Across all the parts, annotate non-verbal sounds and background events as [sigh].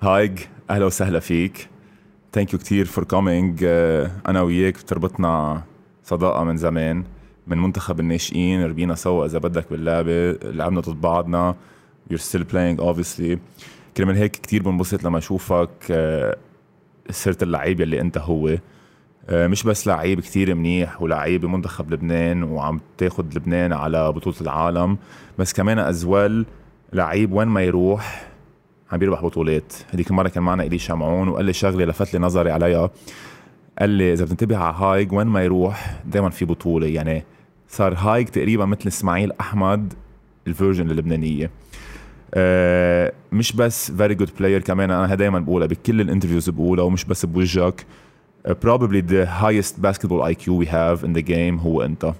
هايج أهلا وسهلا فيك. Thank you كثير for coming أنا وياك بتربطنا صداقة من زمان من منتخب الناشئين ربينا سوا إذا بدك باللعبة لعبنا ضد بعضنا. You're still playing obviously. كرمال هيك كثير بنبسط لما أشوفك uh, صرت اللعيب يلي أنت هو. uh, مش بس لعيب كتير منيح ولعيب بمنتخب لبنان وعم تاخد لبنان على بطولة العالم بس كمان as well لعيب وين ما يروح عم بيربح بطولات. هذيك المرة كان معنا الي شمعون وقال لي شغلة لفت لي نظري عليها. قال لي إذا بتنتبه على هايج وين ما يروح دائما في بطولة. يعني صار هايج تقريبا مثل إسماعيل أحمد ال version اللبنانية. أه مش بس very good player كمان أنا دائما بقولها بكل ال interviews بقولها ومش بس بوجهك. Uh, probably the highest basketball IQ we have in the game هو أنت.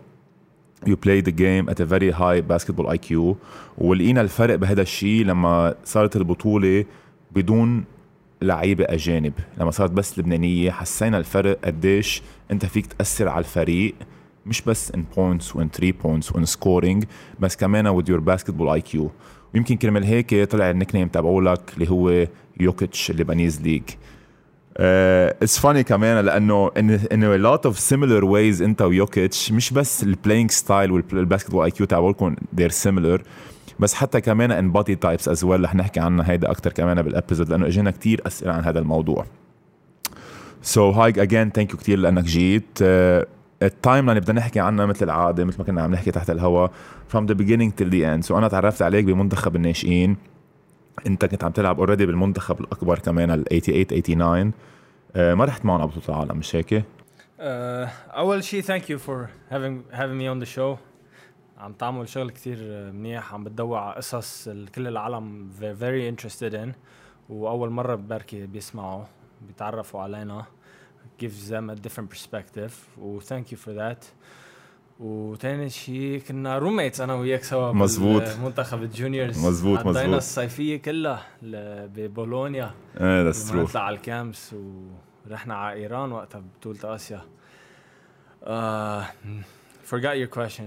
You play the game at a very high basketball IQ ولقينا الفرق بهذا الشيء لما صارت البطولة بدون لعيبة أجانب. لما صارت بس لبنانية حسينا الفرق قديش أنت فيك تأثر على الفريق مش بس in points وin 3 points وin scoring بس كمان with your basketball IQ ويمكن كرمال هيك طلع ال nickname تبعولك اللي هو يوكيتش ال Lebanese league. It's uh, funny كمان لأنه in in lot of similar ways أنت ويوكيتش مش بس ال playing style وال basketball IQ تبعولكم they're similar بس حتى كمان in body types as well رح نحكي عنها هيدا أكثر كمان بال episode لأنه إجينا كثير أسئلة عن هذا الموضوع. So هايك again thank you كثير لأنك جيت. ال timeline بدنا نحكي عنها مثل العادة مثل ما كنا عم نحكي تحت الهواء from the beginning till the end. So أنا تعرفت عليك بمنتخب الناشئين. أنت كنت عم تلعب already بالمنتخب الأكبر كمان ال 88 89 uh, ما رحت معنا بطولة العالم مش هيك؟ Uh, أول شيء thank you for having having me on the show عم تعمل شغل كتير منيح عم بتدور على قصص كل العالم very interested in وأول مرة بركي بيسمعوا بيتعرفوا علينا gives them a different perspective و thank you for that وتاني شيء كنا roommates أنا وياك سوا مزبوط منتخب ال juniors. مزبوط مزبوط قضينا الصيفية كلها ببولونيا. إيه that's true نطلع على ال camps ورحنا على إيران وقتها ببطوله آسيا. uh, forgot your [laughs] question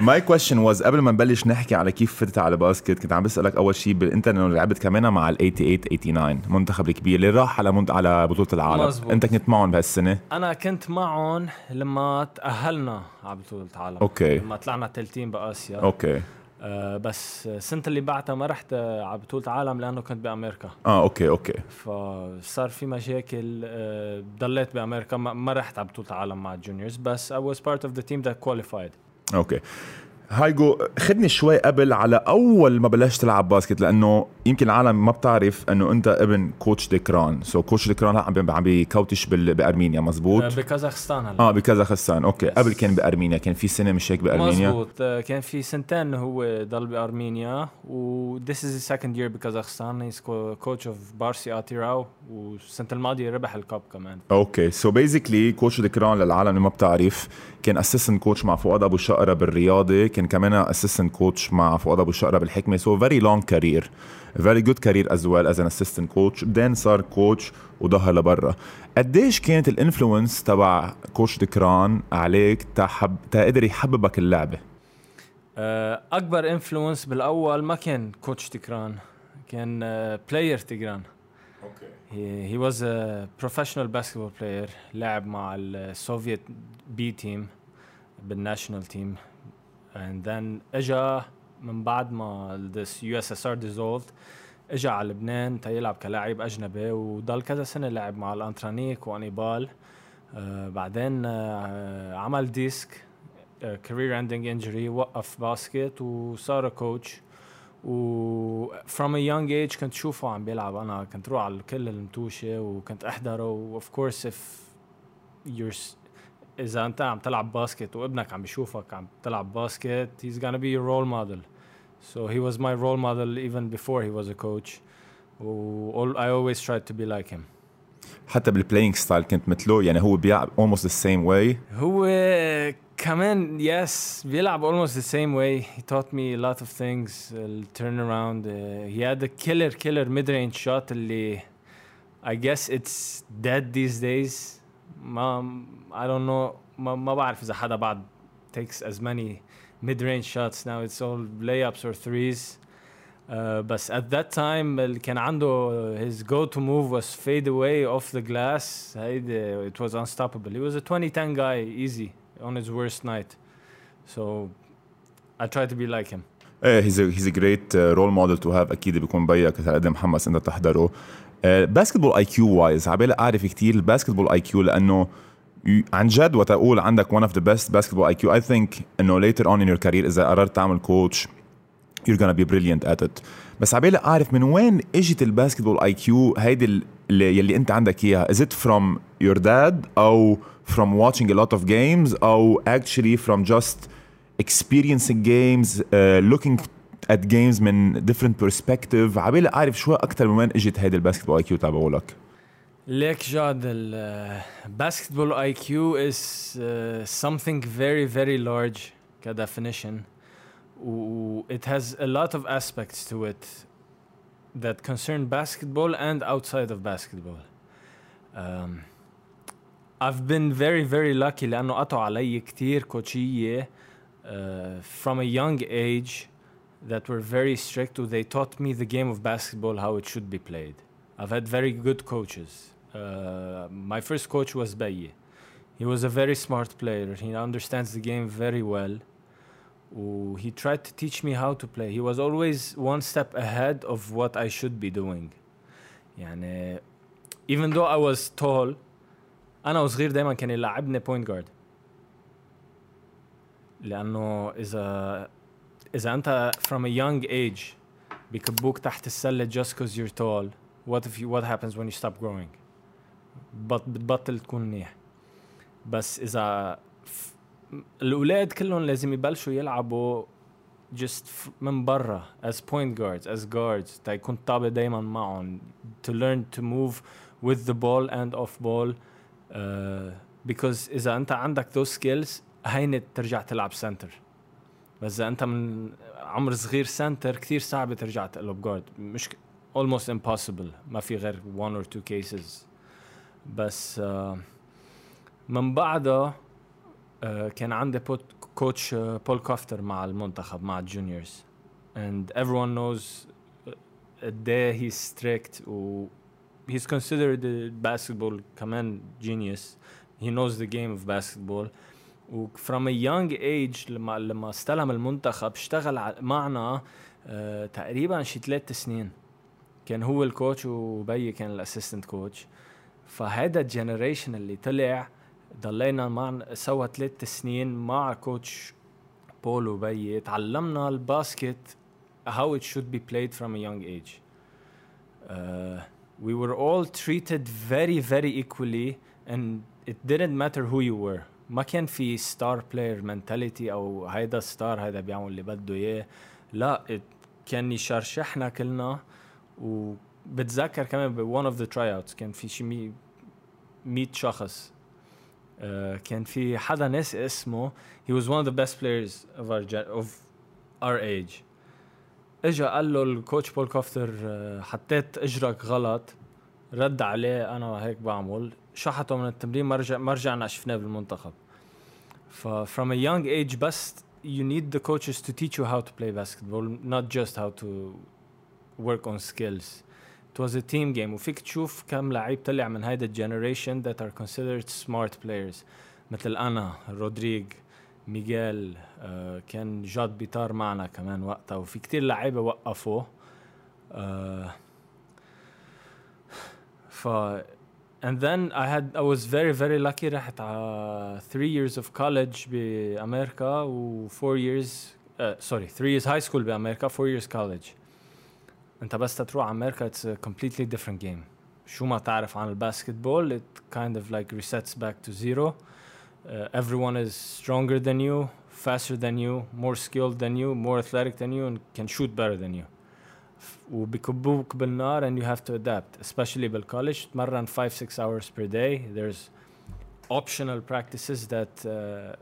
my question was قبل ما نبلش نحكي على كيف فتت على basket كنت عم بسألك أول شيء انت إنه لعبت كمان مع ال 88 89 منتخب الكبير اللي راح على منت... على بطولة العالم. مزبوط. أنت كنت معهم بهالسنة؟ أنا كنت معهم لما تأهلنا على بطولة العالم. okay. لما طلعنا تلتين بآسيا. okay. آه بس السنة اللي بعدها ما رحت على بطولة العالم لأنه كنت بأمريكا. آه okay okay. فصار في مشاكل آه ضليت بأمريكا ما, ما رحت على بطولة العالم مع ال juniors بس I was part of the team that qualified. okay. هايجو خدني شوي قبل على أول ما بلشت تلعب basket لأنه يمكن العالم ما بتعرف إنه أنت ابن coach ديكران so so coach ديكران عم عم بي coach بأرمينيا مزبوط؟ آه بكازاخستان هلا. آه بكازاخستان. okay. قبل كان بأرمينيا كان في سنة مش هيك بأرمينيا؟ مزبوط. آه كان في سنتين هو ضل بأرمينيا و this is his second year بكازاخستان. He's coach of بارسي اتيراو والسنة الماضية ربح ال cup كمان. okay. so basically coach ديكران للعالم اللي ما بتعرف كان assistant coach مع فؤاد أبو شقرة بالرياضة كان كمان assistant coach مع فؤاد أبو شقره بالحكمة. so very long career very good career as well as an assistant coach بعدين صار coach وظهر لبرا. قديش كانت ال influence تبع coach دكران عليك تحب تقدر يحببك اللعبة؟ أكبر influence بالأول ما كان coach تكران كان player تكران okay. Was a professional basketball player. لعب مع السوفيت B team بال national team and then إجا من بعد ما this USSR dissolved إجا على لبنان تيلعب كلاعب أجنبي وضل كذا سنة لعب مع الأنترانيك وأنيبال. آه بعدين آه عمل disc career ending injury وقف basket وصار coach و from a young age كنت شوفه عم بيلعب. أنا كنت روح على كل المتوشة وكنت أحضره. و of course if you're اذا انت عم تلعب basket وابنك عم بيشوفك عم تلعب basket he's gonna be your role model so he was my role model even before he was a coach و I always tried to be like him حتى بال playing style كنت مثله يعني هو بيلعب almost the same way هو كمان yes بيلعب almost the same way he taught me a lot of things uh, turn around uh, he had a killer killer mid range shot اللي I guess it's dead these days ما I don't know ما, ما بعرف إذا حدا بعد takes as many mid range shots now it's all layups or threes بس at that time اللي كان عنده his go to move was fade away off the glass هيدي it was unstoppable he was a 2010 guy easy on his worst night so I try to be like him ايه هيز هيز ا جريت رول موديل تو هاف اكيد بيكون بيك قدم محمس انت تحضره باسكتبول اي كيو وايز عبالي اعرف كثير ال basketball IQ لأنه عن جد وتقول عندك one of the best basketball IQ I think انه later on in your career اذا قررت تعمل coach you're gonna be brilliant at it بس عبالي اعرف من وين اجت ال basketball IQ هيدي اللي يلي انت عندك اياها is it from your dad أو from watching a lot of games أو actually from just experiencing games uh, looking at games من different perspective عبالي اعرف شوي اكثر من وين اجت هيدي الباسكتبول اي كيو تبعولك ليك جاد الباسكتبول اي كيو is uh, something very very large كدefinition و it has a lot of aspects to it that concern basketball and outside of basketball um, I've been very very lucky لأنه قطعوا علي كتير كوتشية uh, from a young age that were very strict and they taught me the game of basketball how it should be played I've had very good coaches uh, my first coach was Baye he was a very smart player he understands the game very well he tried to teach me how to play he was always one step ahead of what I should be doing يعني even though I was tall انا وصغير دائما كان يلعبني بوينت جارد لانه اذا اذا انت from a young age بكبوك تحت السله just cause you're tall what if you what happens when you stop growing بط بتبطل تكون منيح بس اذا الاولاد كلهم لازم يبلشوا يلعبوا just من برا as point guards as guards تيكون طابة دايما معهم to learn to move with the ball and off ball uh, because اذا انت عندك those skills هينة ترجع تلعب سنتر بس إذا أنت من عمر صغير center كثير صعبه ترجع تقلب guard مش almost impossible ما في غير 1 or 2 cases بس آه، من بعدها آه، كان عندي coach بول كافتر مع المنتخب مع ال juniors and everyone knows قد إيه he's strict و he's considered basketball كمان genius he knows the game of basketball و from a young age لما لما استلم المنتخب اشتغل معنا uh, تقريبا شي ثلاث سنين. كان هو ال coach وبي كان ال assistant coach فهذا ال generation اللي طلع ضلينا معنا سوا ثلاث سنين مع coach بول وبي. تعلمنا ال basket how it should be played from a young age. uh, we were all treated very very equally and it didn't matter who you were. ما كان في star player mentality أو هيدا star هيدا بيعمل اللي بده إياه. لا كان يشرشحنا كلنا. وبتذكر كمان ب one of the tryouts كان في شي 100 شخص. uh, كان في حدا ناس اسمه. He was one of the best players of our of our age. إجا قال له الكوتش بول كوفتر حطيت إجرك غلط. رد عليه أنا هيك بعمل. شحطه من التمرين ما رجع ما رجعنا شفناه بالمنتخب. ف from a young age بس you need the coaches to teach you how to play basketball not just how to work on skills it was a team game وفيك تشوف كم لعيب طلع من هيدا الجنريشن that are considered smart players مثل انا رودريج ميغيل آه كان جاد بيطار معنا كمان وقتها وفي كتير لعيبه وقفوا آه ف and then I had I was very very lucky رحت على 3 years of college بأمريكا و 4 years uh, sorry 3 years high school بأمريكا 4 years college انت بس تروح على امريكا it's a completely different game شو ما تعرف عن الباسكتبول it kind of like resets back to zero uh, everyone is stronger than you faster than you more skilled than you more athletic than you and can shoot better than you وبكبوك بالنار and you have to adapt especially بالكولج تمرن 5 6 hours per day there's optional practices that uh,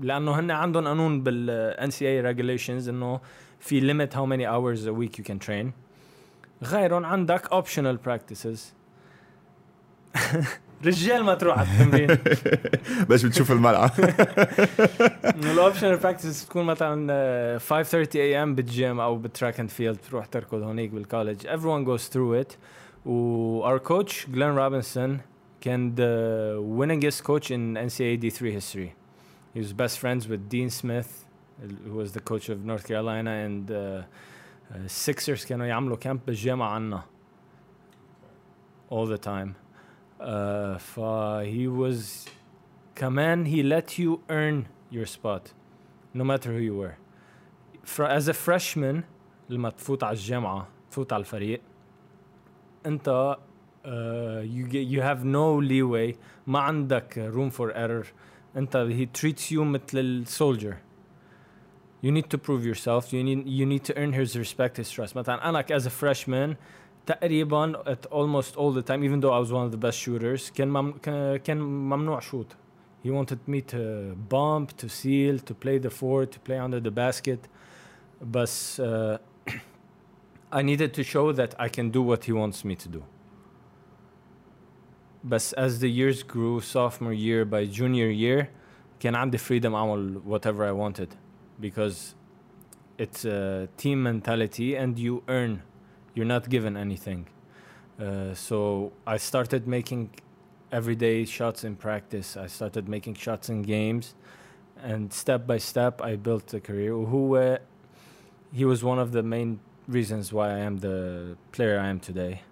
لانه هن عندهم قانون بال NCAA regulations انه في limit how many hours a week you can train غيرهم عندك optional practices [laughs] رجال ما تروح على التمرين. [laughs] بس بتشوف الملعب. [laughs] ال optional practice تكون مثلا 5:30 30 AM بال gym أو بال track and field تروح تركض هونيك بال college everyone goes through it و our coach Glenn Robinson كان ذا winningest كوتش ان ان سي اي دي 3 was best friends with Dean Smith who was the coach of North Carolina and uh, uh, Sixers كانوا يعملوا كامب بالجامعة عنا all the time. uh, ف he was كمان he let you earn your spot no matter who you were Fr- as a freshman لما تفوت على الجامعة تفوت على الفريق انت uh, you get, you have no leeway ما عندك room for error انت he treats you مثل السولجر you need to prove yourself you need you need to earn his respect his trust مثلا انا as a freshman تقريبا at almost all the time even though I was one of the best shooters كان مم, كان- كان ممنوع shoot he wanted me to bump to seal to play the four to play under the basket بس uh, [clears throat] I needed to show that I can do what he wants me to do بس as the years grew sophomore year by junior year كان عندي freedom اعمل whatever I wanted because it's a team mentality and you earn you're not given anything uh, so I started making everyday shots in practice I started making shots in games and step by step I built a career وهو he was one of the main reasons why I am the player I am today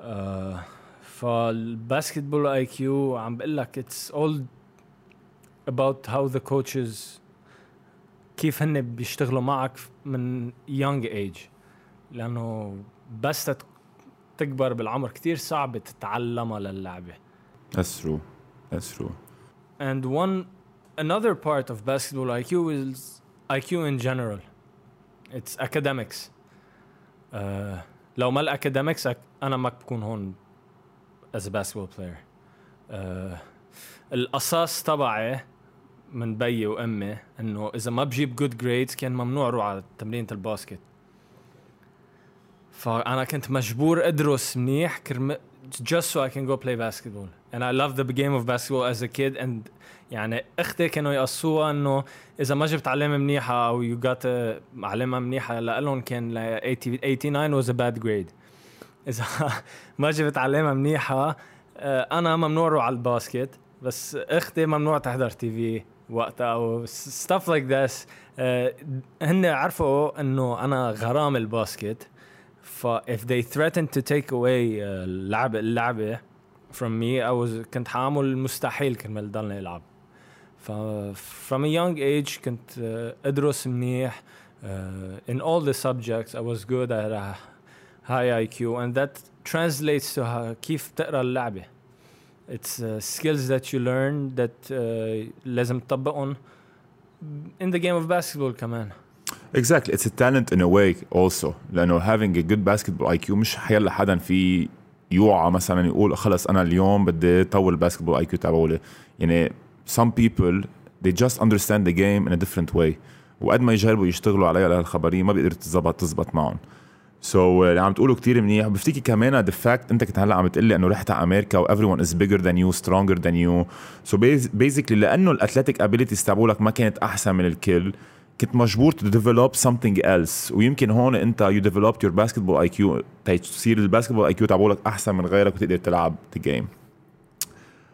uh, فالباسكتبول اي كيو عم بقول لك اتس all about how the coaches كيف هن بيشتغلوا معك من young age لأنه بس تكبر بالعمر كتير صعب تتعلمها للعبة. That's true. That's true. and one another part of basketball IQ is IQ in general. It's academics. Uh, لو ما أك- أنا ما بكون هون as a basketball player. Uh, القصاص تبعي من بيي وأمي إنه إذا ما بجيب good grades كان ممنوع أروح على تمرينة الباسكت. فانا كنت مجبور أدرس منيح كرم just so I can go play basketball. And I love the game of basketball as a kid and يعني أختي كانوا يقاصوها إنه إذا ما جبت علامة منيحة أو you got a علامة منيحة لهم كان ل 80 89 was a bad grade. إذا [laughs] ما جبت علامة منيحة آه، أنا ممنوع أروح على ال basket بس أختي ممنوع تحضر TV وقتها أو stuff like this. آه، هن عرفوا إنه أنا غرام ال basket. ف if they threatened to take away آه، اللعبه اللعبه from me I was كنت حاعمل المستحيل كرمال ضلني العب ف from a young age كنت آه، ادرس منيح آه، in all the subjects I was good at a high IQ and that translates to how, كيف تقرا اللعبه it's uh, skills that you learn that uh, لازم تطبقهم in the game of basketball كمان Exactly. It's a talent in a way also. لأنه having a good basketball IQ مش حيلا حدا في يوعى مثلا يقول خلص أنا اليوم بدي طول ال basketball IQ تبعولي. يعني some people they just understand the game in a different way. وقد ما يجربوا يشتغلوا عليها لهالخبرية ما بيقدر تزبط تزبط معهم. so so, اللي عم تقوله كتير منيح بفتكر كمان the fact أنت كنت هلأ عم تقلي أنه رحت على أمريكا و everyone is bigger than you stronger than you so basically لأنه ال athletic abilities تبعولك ما كانت أحسن من الكل كنت مجبور to develop something else. ويمكن هون انت you developed your basketball IQ تصير ال basketball IQ تبعولك أحسن من غيرك وتقدر تلعب the game.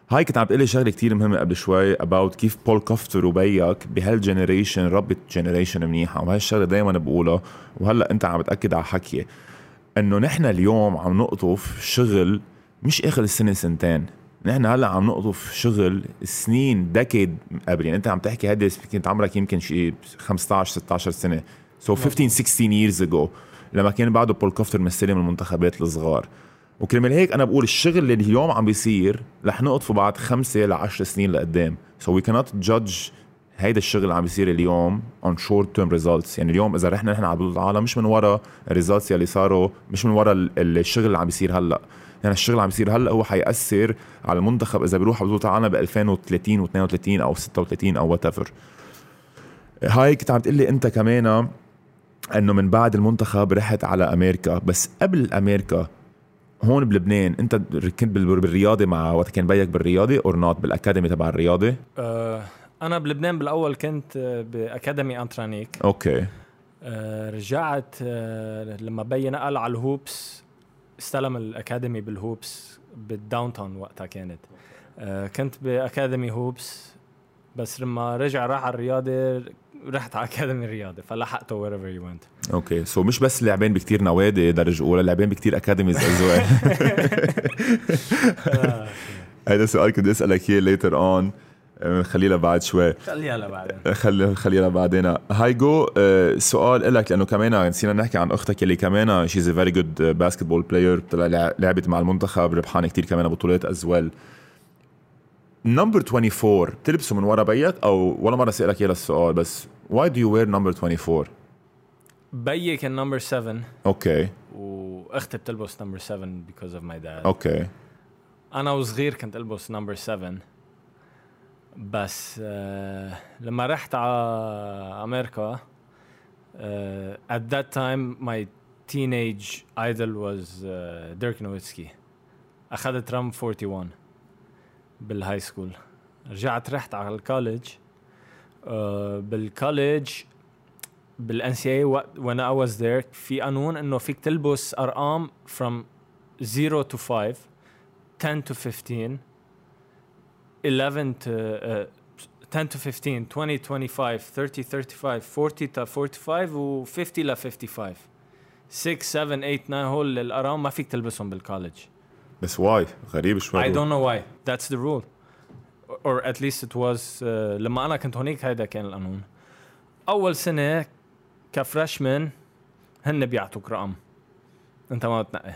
هاي كنت عم تقلي شغلة كتير مهمة قبل شوي about كيف بول كوفتر وبيك بهال generation ربت generation منيحة. وهي الشغلة دائما بقولها. وهلأ انت عم بتأكد على حكي إنه نحن اليوم عم نقطف شغل مش آخر السنة سنتين. نحن هلا عم نقطف شغل سنين decade قبل. يعني انت عم تحكي هيدي كنت عمرك يمكن شيء 15 16 سنة. so so 15 16 years ago لما كان بعده بول كوفتر مستلم المنتخبات الصغار. وكرمال هيك أنا بقول الشغل اللي اليوم عم بيصير رح نقطفه بعد خمسة ل 10 سنين لقدام. سو وي كانت جادج هيدا الشغل اللي عم بيصير اليوم on short term results. يعني اليوم إذا رحنا نحن على بطوله العالم مش من ورا ال results يلي صاروا مش من ورا ال- الشغل اللي عم بيصير هلأ. يعني الشغل اللي عم بيصير هلا هو حيأثر على المنتخب إذا بيروح على بطولة العالم ب 2030 و32 أو 36 أو whatever هاي كنت عم تقلي أنت كمان إنه من بعد المنتخب رحت على أمريكا. بس قبل أمريكا هون بلبنان أنت كنت بال- بالرياضة مع وقت كان بيك بالرياضة or not بال academy تبع الرياضة؟ آه، أنا بلبنان بالأول كنت ب academy أنترانيك. Okay. آه، رجعت آه، لما بيي نقل على ال Hoops استلم ال academy بال Hoops بال downtown وقتها كانت. آه، كنت ب academy Hoops بس لما رجع راح على الرياضة رحت على academy الرياضة فلحقته wherever you went. okay so مش بس لاعبين بكتير نوادي درجة أولى لاعبين بكتير academies as [laughs] [laughs] هذا سؤال كنت أسألك إياه later on خلينا بعد شوي. خليها لبعدين. خلي خلينا بعدين هايجو آه، سؤال لك لأنه كمان نسينا نحكي عن أختك اللي كمان she's a very good basketball player لعبت مع المنتخب ربحانه كتير كمان بطولات as well number 24 بتلبسه من ورا بيك؟ أو ولا مرة سألك إياه السؤال بس. Why do you wear number 24 بيي كان number 7 okay وأختي بتلبس number 7 because of my dad. okay أنا وصغير كنت ألبس number 7 بس آه لما رحت على أمريكا آه at that time my teenage idol was uh, Dirk Nowitzki. أخذت رقم 41 بال high school رجعت رحت على ال college آه بال college بال NCAA when I was there في قانون إنه فيك تلبس أرقام from 0 to 5 10 to 15 11 to uh, 10 to 15 20 25 30 35 40 to 45 و 50 ل 55 6 7 8 9 هول الارقام ما فيك تلبسهم بال college بس why غريب شوي I don't know why. That's the rule. Or at least it was uh, لما أنا كنت هونيك هيدا كان القانون. أول سنة ك freshman هن بيعطوك رقم. أنت ما بتنقي.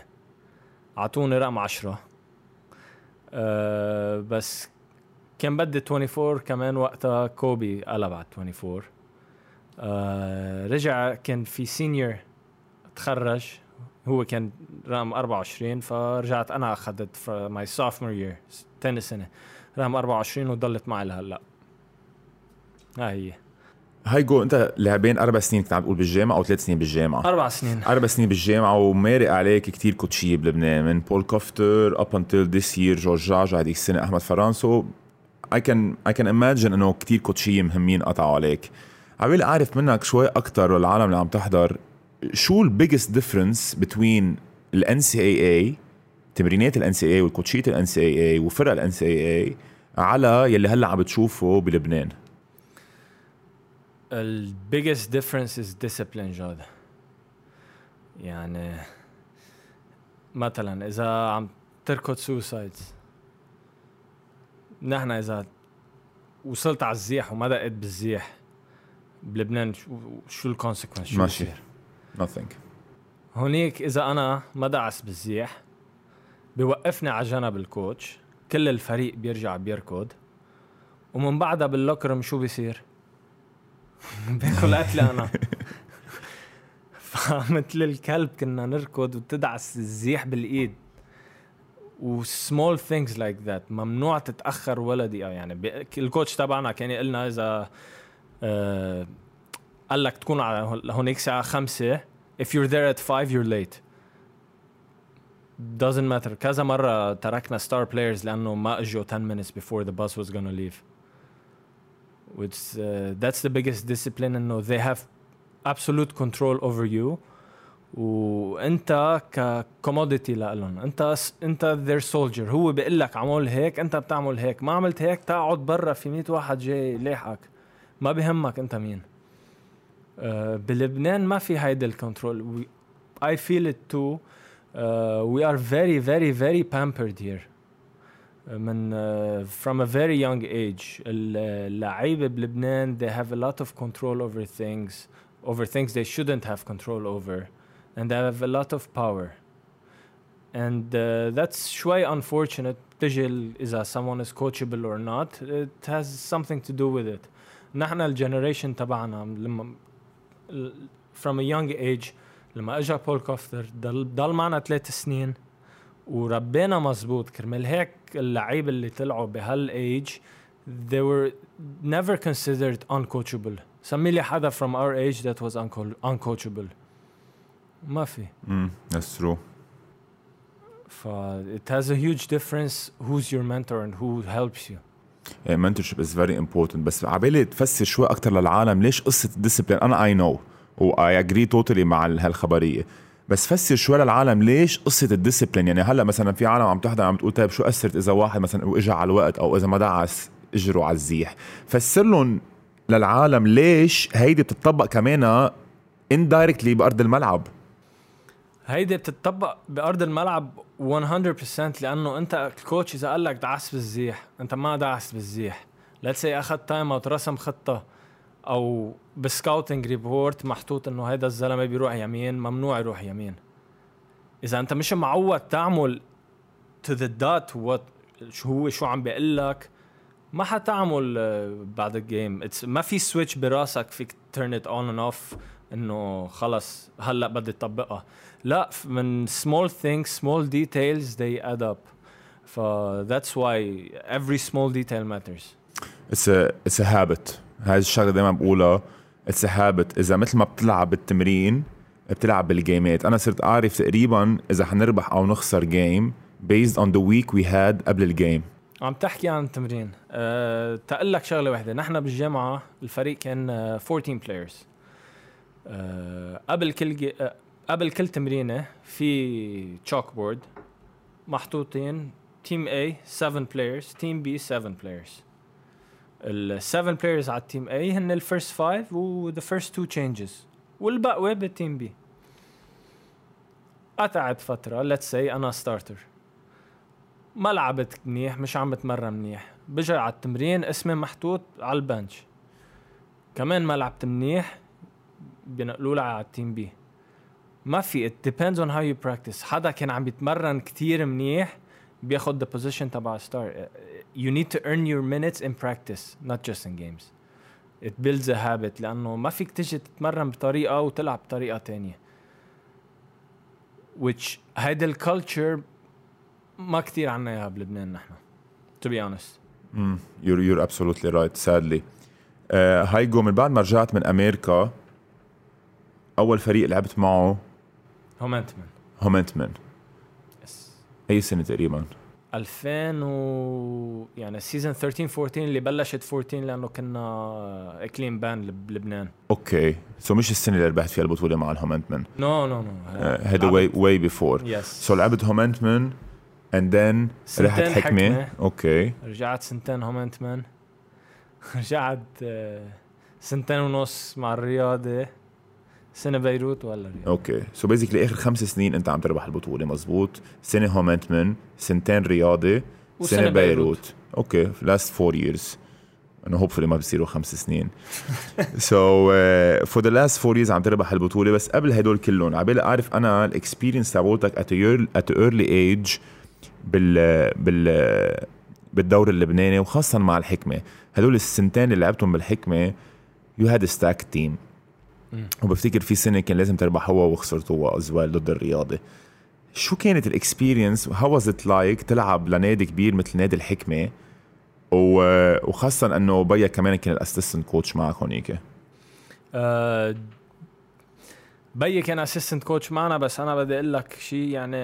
اعطوني رقم 10 أه بس كان بدي 24 كمان وقتها كوبي قلب على 24 أه رجع كان في senior تخرج هو كان رقم 24 فرجعت أنا أخذت my sophomore year ثاني سنة رقم 24 وضلت معي لهلأ. هاي هي. هايجو أنت لاعبين أربع سنين كنت عم تقول بالجامعة أو ثلاث سنين بالجامعة؟ أربع سنين. أربع سنين بالجامعة ومارق عليك كتير كوتشيه بلبنان من بول كوفتر up until this year جورج جاج هذيك السنة أحمد فرانسو. I can I can imagine إنه كتير كوتشية مهمين قطعوا عليك. عبالي اعرف منك شوي أكثر والعالم اللي عم تحضر. شو ال biggest difference between ال NCAA تمرينات ال NCAA والكوتشية ال NCAA اي وفرق ال NCAA اي على يلي هلأ عم بتشوفه بلبنان؟ ال biggest difference is discipline جاد يعني مثلا إذا عم تركض suicides نحن إذا وصلت على الزيح وما دقت بالزيح بلبنان شو شو ال consequence شو ماشي. nothing. هونيك إذا أنا ما دعس بالزيح بوقفني على جنب ال coach كل الفريق بيرجع بيركض ومن بعدها بال locker room شو بيصير؟ [laughs] باكل قتلي أنا. [laughs] فمثل الكلب كنا نركض وتدعس الزيح بالإيد. وسمول ثينجز لايك ذات ممنوع تتاخر ولا دقيقه يعني بي- الكوتش تبعنا كان يقول لنا اذا آه قال لك تكون على هونيك الساعه خمسة if you're there at 5 you're late doesn't matter كذا مرة تركنا star players لأنه ما اجوا 10 minutes before the bus was gonna leave which uh, that's the biggest discipline انه they have absolute control over you وانت ك commodity لهم انت انت their soldier هو بيقول لك اعمل هيك انت بتعمل هيك ما عملت هيك تقعد برا في 100 واحد جاي لاحقك ما بهمك انت مين آه، بلبنان ما في هيدا ال control it too uh, we are very very very pampered here uh, من uh, from a very young age اللعيبة بلبنان they have a lot of control over things over things they shouldn't have control over and they have a lot of power and uh, that's شوي unfortunate بتجي ال- إذا someone is coachable or not it has something to do with it نحن الجنريشن تبعنا لما ال- from a young age لما اجى بول كوفتر ضل ضل معنا ثلاث سنين وربينا مزبوط كرمال هيك اللعيبه اللي طلعوا بهالايج they were never considered uncoachable سمي لي حدا from our age that was unco- uncoachable ما في. امم that's true. ف it has a huge difference who's your mentor and who helps you. Mentorship is very important بس عبالي تفسر شوي أكثر للعالم ليش قصة ال discipline أنا I know why I agree totally مع هالخبرية. بس فسر شوي للعالم ليش قصة ال discipline يعني هلأ مثلا في عالم عم تحضر عم تقول طيب شو أثرت إذا واحد مثلا واجا على الوقت أو إذا ما دعس إجره على الزيح. فسر لهم للعالم ليش هيدي بتطبق كمان indirectly بأرض الملعب. هيدي بتطبق بأرض الملعب 100% لأنه أنت ال coach إذا قال لك دعس بالزيح أنت ما دعست بالزيح let's say أخذ timeout رسم خطة أو ب scouting report محطوط إنه هيدا الزلمة بيروح يمين ممنوع يروح يمين. إذا أنت مش معود تعمل to the dot what شو هو شو عم بيقول لك ما حتعمل آه، بعد ال game ما في switch براسك فيك turn it on and off إنه خلص هلأ بدي اطبقها لا من small things small details they add up. ف that's why every small detail matters. It's a it's a habit. هاي الشغلة دائما بقولها. It's habit إذا مثل ما بتلعب بالتمرين بتلعب بالجيمات أنا صرت أعرف تقريبا إذا حنربح أو نخسر game based on the week we had قبل ال game عم تحكي عن التمرين. أه تقول لك شغلة واحدة نحن بالجامعة الفريق كان 14 players أه قبل كل جي... أه قبل كل تمرينة في chalkboard محطوطين team A 7 players team B 7 players ال 7 players على ال team A هن ال first 5 و the first 2 changes والبقوه بال team B قطعت فترة. Let's say أنا starter ما لعبت منيح مش عم بتمرن منيح. بجي على التمرين اسمي محطوط على ال bench كمان ما لعبت منيح بينقلوا لي على ال team B ما في. It depends on how you practice. حدا كان عم بيتمرن كتير منيح بياخد the position تبع starter you need to earn your minutes in practice not just in games. It builds a habit. لأنه ما فيك تجي تتمرن بطريقة وتلعب بطريقة تانية. Which هيدا ال culture ما كثير عنا إياها بلبنان نحن. To be honest. Mm, you're, you're absolutely right sadly. Uh, هايجو من بعد ما رجعت من أمريكا أول فريق لعبت معه هومنتمن هومنتمن yes أي سنة تقريبا؟ 2000 و يعني season 13 14 اللي بلشت 14 لأنه كنا كلنا ban بلبنان Okay. So مش السنة اللي ربحت فيها البطولة مع الهومنتمن no no no هيدا way way before yes so لعبت هومنتمن and then رحت حكمة. حكمة. Okay. رجعت سنتين هومنتمن [laughs] رجعت آه، سنتين ونص مع الرياضة. سنة بيروت ولا رياض Okay. So basically آخر خمس سنين أنت عم تربح البطولة مزبوط. سنة هومنتمن سنتين رياضة وسنة سنة بيروت. بيروت. Okay. Last four years انه hopefully ما بصيروا خمس سنين. So for the last four years عم تربح البطولة بس قبل هدول كلهم عبالي أعرف أنا ال experience تبعولتك at at early age بال بال بالدوري اللبناني وخاصة مع الحكمة. هدول السنتين اللي لعبتهم بالحكمة you had stacked team. وبفتكر في سنة كان لازم تربح هو وخسرت هو از ضد الرياضة. شو كانت ال experience how was it like تلعب لنادي كبير مثل نادي الحكمة؟ وخاصة إنه بيك كمان كان ال assistant coach معك هونيك آه، بيي كان assistant coach معنا بس أنا بدي أقول لك شيء يعني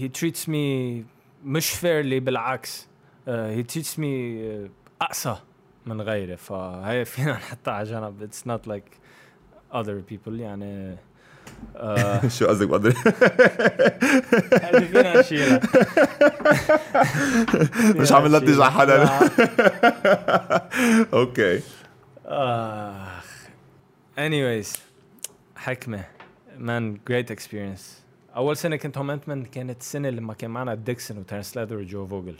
he treats me مش fairly بالعكس. he treats me اقسى من غيري. فهي فينا نحطها على جنب. It's not like other people يعني آه، [laughs] شو قصدك بقدر؟ هذه فينا نشيلها. [laughs] مش عم نلطش على حدا. [laughs] Okay. آخ. Anyways حكمة. مان great experience. أول سنة كنت هومنتمن كانت السنة لما كان معنا ديكسون وتيرنس ليذر وجو فوجل.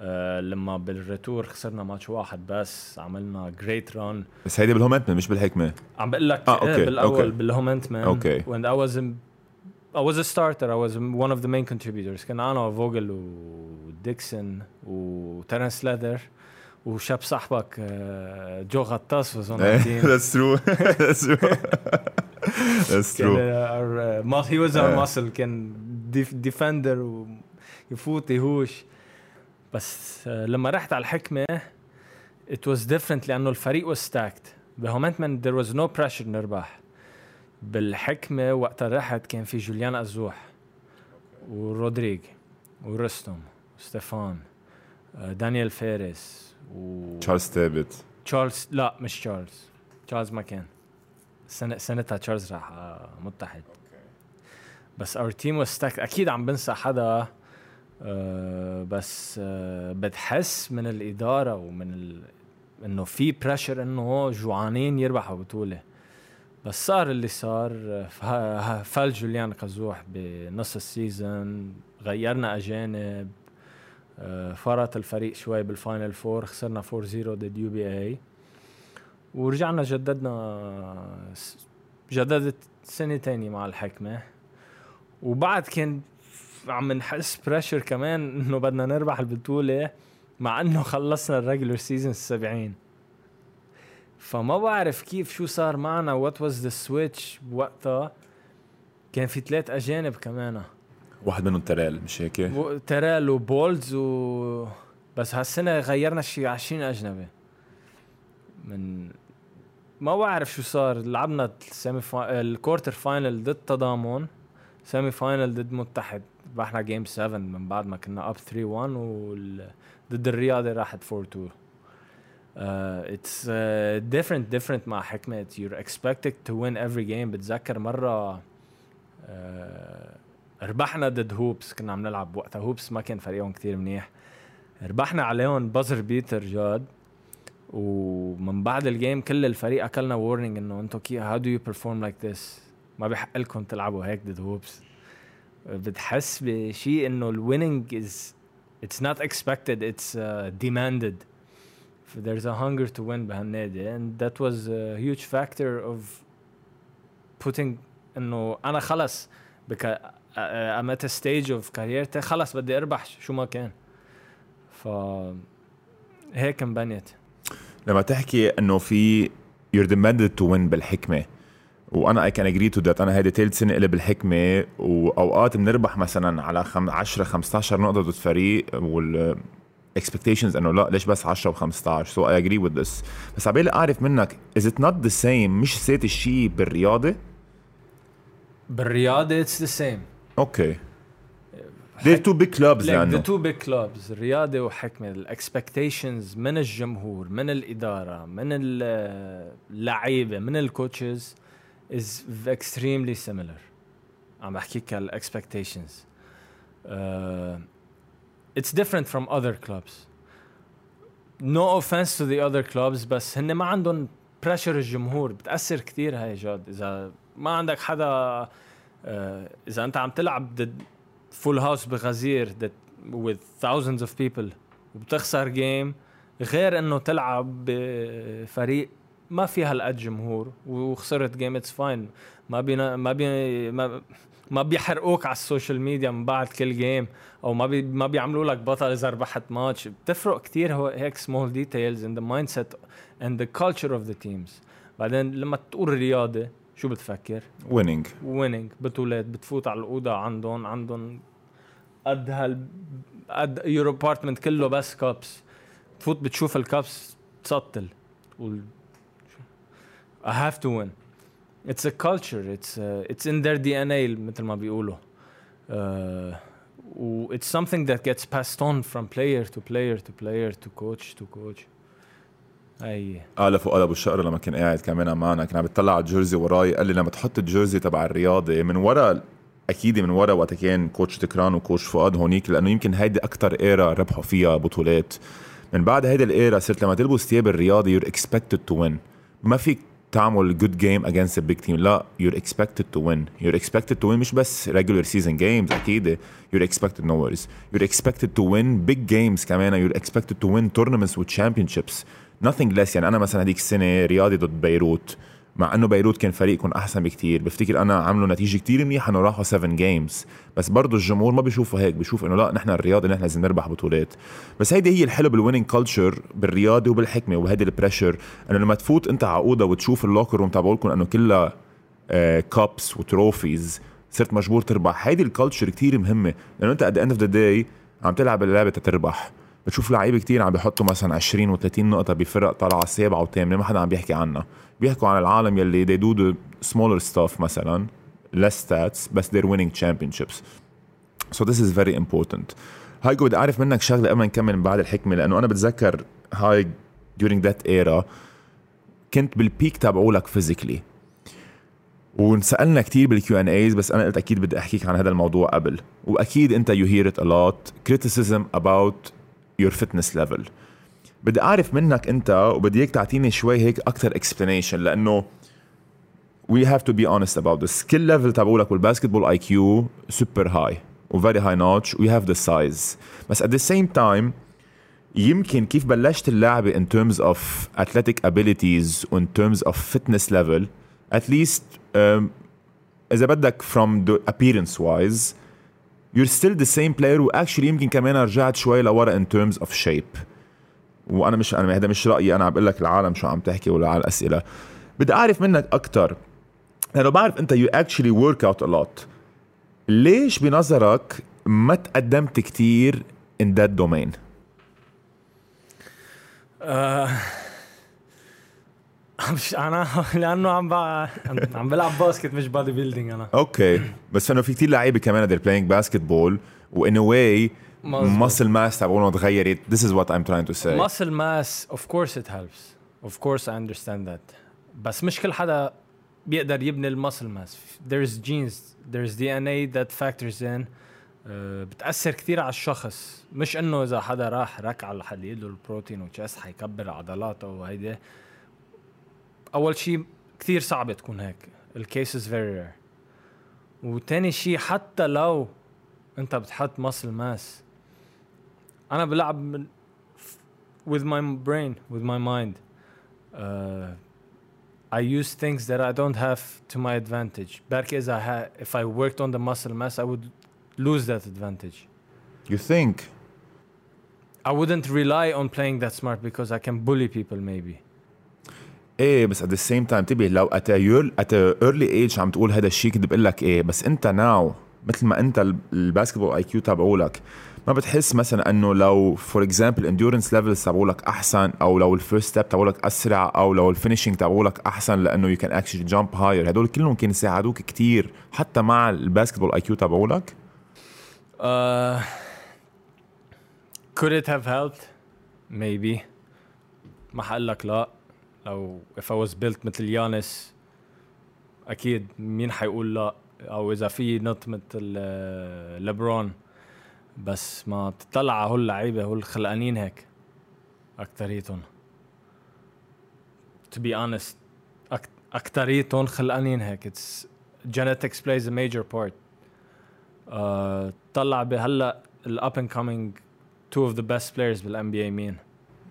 آه لما بالريتور خسرنا ماتش واحد بس عملنا great run بس هيدي بالهومنتمن مش بالحكمة. عم بقول لك آه، okay، إيه بالأول okay. بالهومنتمن okay. when I was in I was a starter I was one of the main contributors. كان أنا وفوغل وديكسون وتيرنس ليذر وشاب صاحبك آه، جو غطاس was on إيه، the team. that's true. [laughs] That's true. That's true. our, uh, he was our آه. muscle. كان defender ويفوت يهوش. بس آه، لما رحت على الحكمة it was different لأنه الفريق was stacked. بهومنتمن there was no pressure نربح. بالحكمة وقتها رحت كان في جوليان أزوح ورودريج ورستم وستيفان آه، دانيال فارس و تشارلز ثابت. تشارلز لا مش تشارلز. تشارلز ما كان. سنة سنتها تشارلز راح آه، متحد. بس our team was أكيد عم بنسى حدا بس بتحس من الإدارة ومن ال... إنه في pressure إنه جوعانين يربحوا بطوله بس صار اللي صار [laughs] فال جوليان قزوح بنص ال season غيرنا أجانب آه، فرط الفريق شوي بال final four خسرنا 4 0 ضد يو بي اي ورجعنا جددنا جددت سنه تانية مع الحكمة. وبعد كان عم نحس pressure كمان إنه بدنا نربح البطولة مع إنه خلصنا ال regular season السبعين فما بعرف كيف شو صار معنا what was the switch بوقتها كان في ثلاث أجانب كمان. واحد منهم ترال مش هيك؟ ترال وبولز و بس هالسنة غيرنا شي 20 أجنبي. من ما بعرف شو صار لعبنا ال semi fi... ال quarter final ضد تضامن semi final ضد متحد. ربحنا game 7 من بعد ما كنا up 3 1 وضد الرياضي راحت 4 2 it's different different مع حكمة. You're expected to win every game. بتذكر مرة uh, ربحنا ضد هوبس. كنا عم نلعب وقتها. هوبس ما كان فريقهم كتير منيح. ربحنا عليهم buzzer beater جاد. ومن بعد ال game كل الفريق أكلنا warning إنه أنتم كي how do you perform like this ما بحق لكم تلعبوا هيك ضد هوبس. بتحس بشيء إنه ال winning is it's not expected it's demanded. There's a hunger to win بهالنادي. And that was a huge factor of putting إنه أنا خلص بك I'm at a stage of career تي خلص بدي أربح شو ما كان. ف هيك انبنيت. لما تحكي إنه في you're demanded to win بالحكمة وأنا I can agree to that أنا هيدي ثالث سنة إلي بالحكمة واوقات بنربح مثلا على 10 15 نقطة ضد فريق وال expectations إنه لا ليش بس 10 و15 so I agree with this بس عبالي أعرف منك is it not the same mindset الشيء بالرياضة؟ بالرياضة it's the same okay. They're two big clubs لأنه the two big clubs الرياضة وحكمة ال expectations من الجمهور من الإدارة من اللعيبة من ال coaches is extremely similar. عم بحكيك على ال expectations uh, it's different from other clubs. No offense to the other clubs بس هن ما عندهم pressure الجمهور. بتأثر كثير هاي جاد. إذا ما عندك حدا آه، إذا أنت عم تلعب ضد full house بغزير with thousands of people وبتخسر game غير إنه تلعب بفريق ما فيها هالقد جمهور وخسرت game it's fine ما بينا ما بي ما ما بيحرقوك على ال social media من بعد كل game أو ما بي ما بيعملوا لك بطل إذا ربحت ماتش. بتفرق كثير هو هيك small details in the mindset and the culture of the teams بعدين لما تقول رياضه شو بتفكر؟ winning winning بطولات بتفوت على الأوضة عندهم عندهم قد هال قد your apartment كله بس cups تفوت بتشوف ال cups تسطل. تقول I have to win. It's a culture. It's uh, it's in their DNA مثل ما بيقولوا. Uh, it's something that gets passed on from player to player to player to coach to coach. أي. قال فؤاد أبو الشقر لما كان قاعد كمان معنا كان عم بيطلع على ال jersey وراي قال لي لما تحط ال jersey تبع الرياضة من ورا أكيد من ورا وقت كان coach تكران و coach فؤاد هونيك لأنه يمكن هيدي أكثر era ربحوا فيها بطولات. من بعد هيدي ال era صرت لما تلبس ثياب الرياضي you're expected to win ما فيك تعمل good game against big team لا you're expected to win you're expected to win مش بس regular season games أكيد. you're expected no worries you're expected to win big games كمان. you're expected to win tournaments و championships nothing less يعني. أنا مثلا هذيك السنة رياضي ضد بيروت. مع إنه بيروت كان فريق يكون أحسن بكتير. بفتكر أنا عملوا نتيجة كتير منيحة إنه راحوا 7 games بس برضه الجمهور ما بيشوفوا هيك بيشوف إنه لا نحن الرياضة نحن لازم نربح بطولات. بس هيدي هي الحلو بال winning culture بالرياضة وبالحكمة وهيدي ال pressure إنه لما تفوت أنت على أوضة وتشوف ال locker room تبعولكم إنه كلها cups و trophies صرت مجبور تربح. هيدي ال culture كتير مهمة. لأنه أنت at end of the day عم تلعب اللعبة تتربح. بتشوف لعيبه كتير عم بيحطوا مثلا 20 و30 نقطة بفرق طالعه سابعة وثامنه ما حدا عم بيحكي عنها. بيحكوا عن العالم يلي they do the smaller stuff مثلا less stats بس they're winning championships. So this is very important. هايجو بدي أعرف منك شغلة قبل ما نكمل من بعد الحكمة لأنه أنا بتذكر هاي during that era كنت بال peak تبعولك physically ونسالنا كثير بال Q&As بس أنا قلت أكيد بدي أحكيك عن هذا الموضوع قبل. وأكيد أنت you hear it a lot criticism about your fitness level بدي أعرف منك أنت وبدي إياك تعطيني شوي هيك أكثر explanation لأنه we have to be honest about the skill level تبعولك وال basketball IQ super high و very high notch و you have the size بس at the same time يمكن كيف بلشت اللعبة in terms of athletic abilities و in terms of fitness level at least um, إذا بدك from the appearance wise you're still the same player و actually يمكن كمان رجعت شوي لورا in terms of shape. وأنا مش أنا هذا مش رأيي أنا عم بقول لك العالم شو عم تحكي ولا على الأسئلة. بدي أعرف منك أكثر لأنه بعرف أنت you actually work out a lot. ليش بنظرك ما تقدمت كتير in that domain آه، مش أنا [laughs] لأنه عم بع- عم- بلعب basket مش body building أنا. okay. بس إنه في كتير لعيبة كمان they're playing basketball و in a way مظبوط. muscle mass تبعولهم تغيرت this is what I'm trying to say. Muscle mass of course it helps. Of course I understand that. بس مش كل حدا بيقدر يبني المسل ماس there's genes there's DNA that factors in. uh, بتأثر كثير على الشخص. مش إنه إذا حدا راح رك على الحديد والبروتين وتشيست حيكبر عضلاته وهيدي اول شيء كثير صعبة تكون هيك الكيس از فيري رير وتاني شيء حتى لو انت بتحط مسل ماس انا بلعب من with my brain, with my mind. Uh, I use things that I don't have to my advantage. بركي إذا ha- if I worked on the muscle mass, I would lose that advantage. you think I wouldn't rely on playing that smart because I can bully people maybe. إيه بس at the same time انتبه لو at a early age عم تقول هذا الشيء كنت بقول لك إيه بس أنت now مثل ما أنت ال- ال basketball IQ تبعولك ما بتحس مثلا إنه لو for example endurance levels تبعولك أحسن أو لو ال first step تبعولك أسرع أو لو ال finishing تبعولك أحسن لأنه you can actually jump higher هدول كلهم كانوا يساعدوك كتير حتى مع ال basketball IQ تبعولك Uh, could it have helped? Maybe. ما حقول لك لا. لو if I was built مثل يانس أكيد مين حيقول لا؟ أو إذا في نط مثل آه، ليبرون. بس ما تطلع على هول اللعيبة هول خلقانين هيك أكتريتهم. To be honest أك- أكتريتهم خلقانين هيك. It's genetics plays a major part. آه، طلع بهلا ال up and coming two of the best players بال NBA مين؟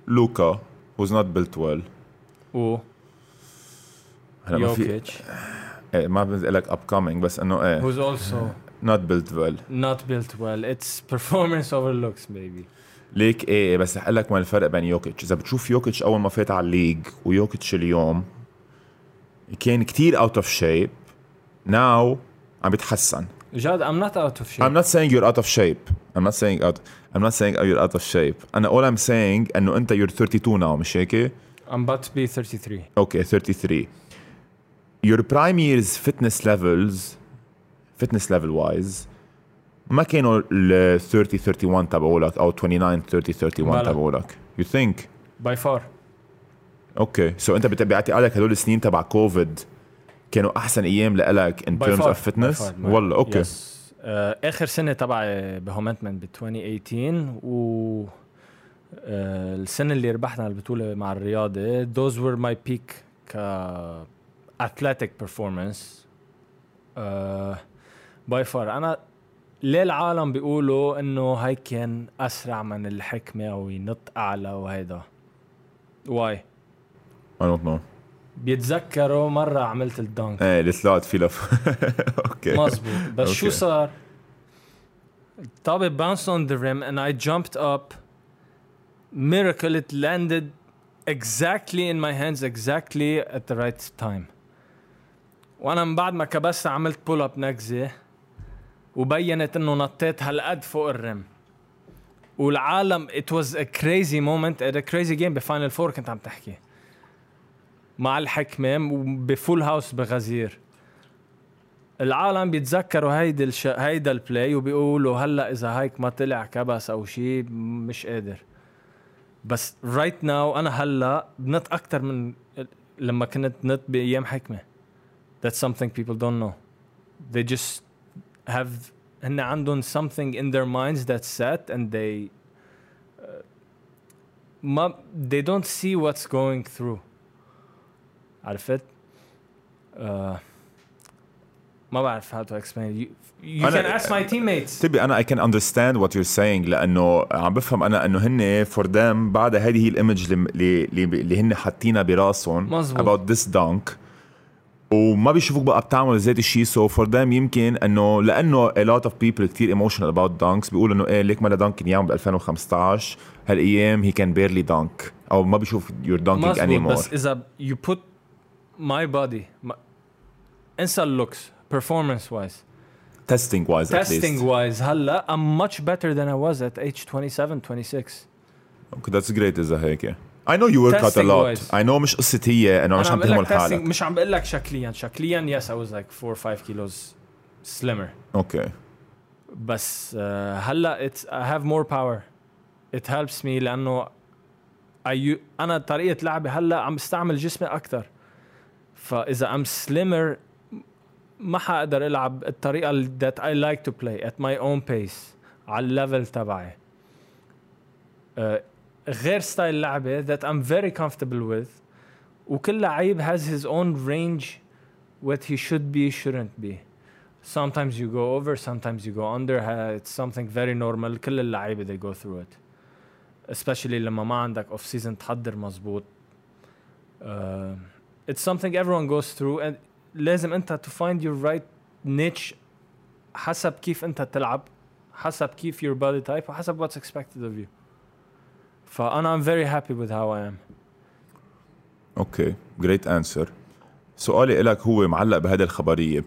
لوكا was not built well. و هلا ما في يوكيتش إيه ما بدي لك up coming بس انه إيه who's also not built well not built well it's performance over looks maybe ليك إيه بس رح أقول لك ما الفرق بين يوكيتش اذا بتشوف يوكيتش اول ما فات على ال league ويوكيتش اليوم كان كتير out of shape now عم بيتحسن جاد I'm not out of shape I'm not saying you're out of shape I'm not saying out I'm not saying you're out of shape أنا all I'm saying انه انت you're 32 now مش هيك I'm about to be 33 أوكي 33 your prime years fitness levels fitness level wise ما كانوا ال 30 31 تبعولك أو 29 30 31 بلا. تبعولك. You think? By far. أوكي سو أنت بت- باعتقادك هدول السنين تبع كوفيد كانوا أحسن أيام لك in by terms far, of fitness by far. والله أوكي yes. آه، آخر سنة تبعي بهومنتمن ب 2018 و السنة اللي ربحنا البطولة مع الرياضة those were my peak ك athletic performance. uh, by far. أنا ليه العالم بيقولوا إنه هاي كان أسرع من الحكمة أو ينط أعلى وهيدا؟ Why I don't know. بيتذكروا مرة عملت ال dunk. إيه اللي طلعت فيه لف. [laughs] okay. مزبوط بس شو okay. صار؟ الطابة bounced on the rim and I jumped up miracle it landed exactly in my hands exactly at the right time. وأنا من بعد ما كبست عملت pull up نكزه وبينت إنه نطيت هالقد فوق ال rim. والعالم it was a crazy moment a crazy game. ب Final Four كنت عم تحكي. مع الحكمة ب full house بغزير. العالم بيتذكروا هيدي الش... هيدا ال play وبيقولوا هلأ إذا هيك ما طلع كبس أو شيء مش قادر. بس رايت right ناو انا هلا بنط اكثر من لما كنت نط بايام حكمه that's something people don't know they just have هن عندهم something in their minds that's set and they uh, ما they don't see what's going through عرفت؟ uh, ما بعرف how to explain You أنا- can ask my teammates. تبي أنا I can understand what you're saying لأنه عم بفهم أنا إنه هن for them بعد هذه هي الايمج اللي اللي, اللي هن حاطينها براسهم مزبوط. about this dunk. وما بيشوفوك بقى بتعمل ذات الشيء so for them يمكن إنه لأنه a lot of people كثير emotional about dunks بيقولوا إنه إيه ليك ما dunk أيام ب 2015 هالأيام he can barely dunk. أو ما بيشوف you're dunking مزبوط anymore. بس إذا you put my body ما- انسى ال looks performance wise testing wise at testing least wise هلا I'm much better than I was at age 27 26 okay, that's great اذا هيك I know you work out a Testing lot wise. I know مش قصة هي انه مش انا عم عم بقول تهمل لك testing حالك مش عم بقول لك شكليا شكليا yes I was like 4 or 5 kilos slimmer اوكي بس uh, هلا it's I have more power it helps me لانه I, u- انا طريقه لعبي هلا عم بستعمل جسمي اكثر فاذا I'm slimmer ما حقدر العب الطريقة ال- that I like to play at my own pace على الليفل تبعي uh, غير ستايل لعبه that I'm very comfortable with وكل لعيب has his own range what he should be shouldn't be sometimes you go over sometimes you go under it's something very normal كل اللعيبه they go through it especially لما ما عندك off season تحضر مزبوط uh, it's something everyone goes through and لازم انت to find your right niche حسب كيف انت تلعب حسب كيف your body type وحسب what's expected of you. فأنا I'm very happy with how I am. okay great answer سؤالي لك هو معلق بهذه الخبرية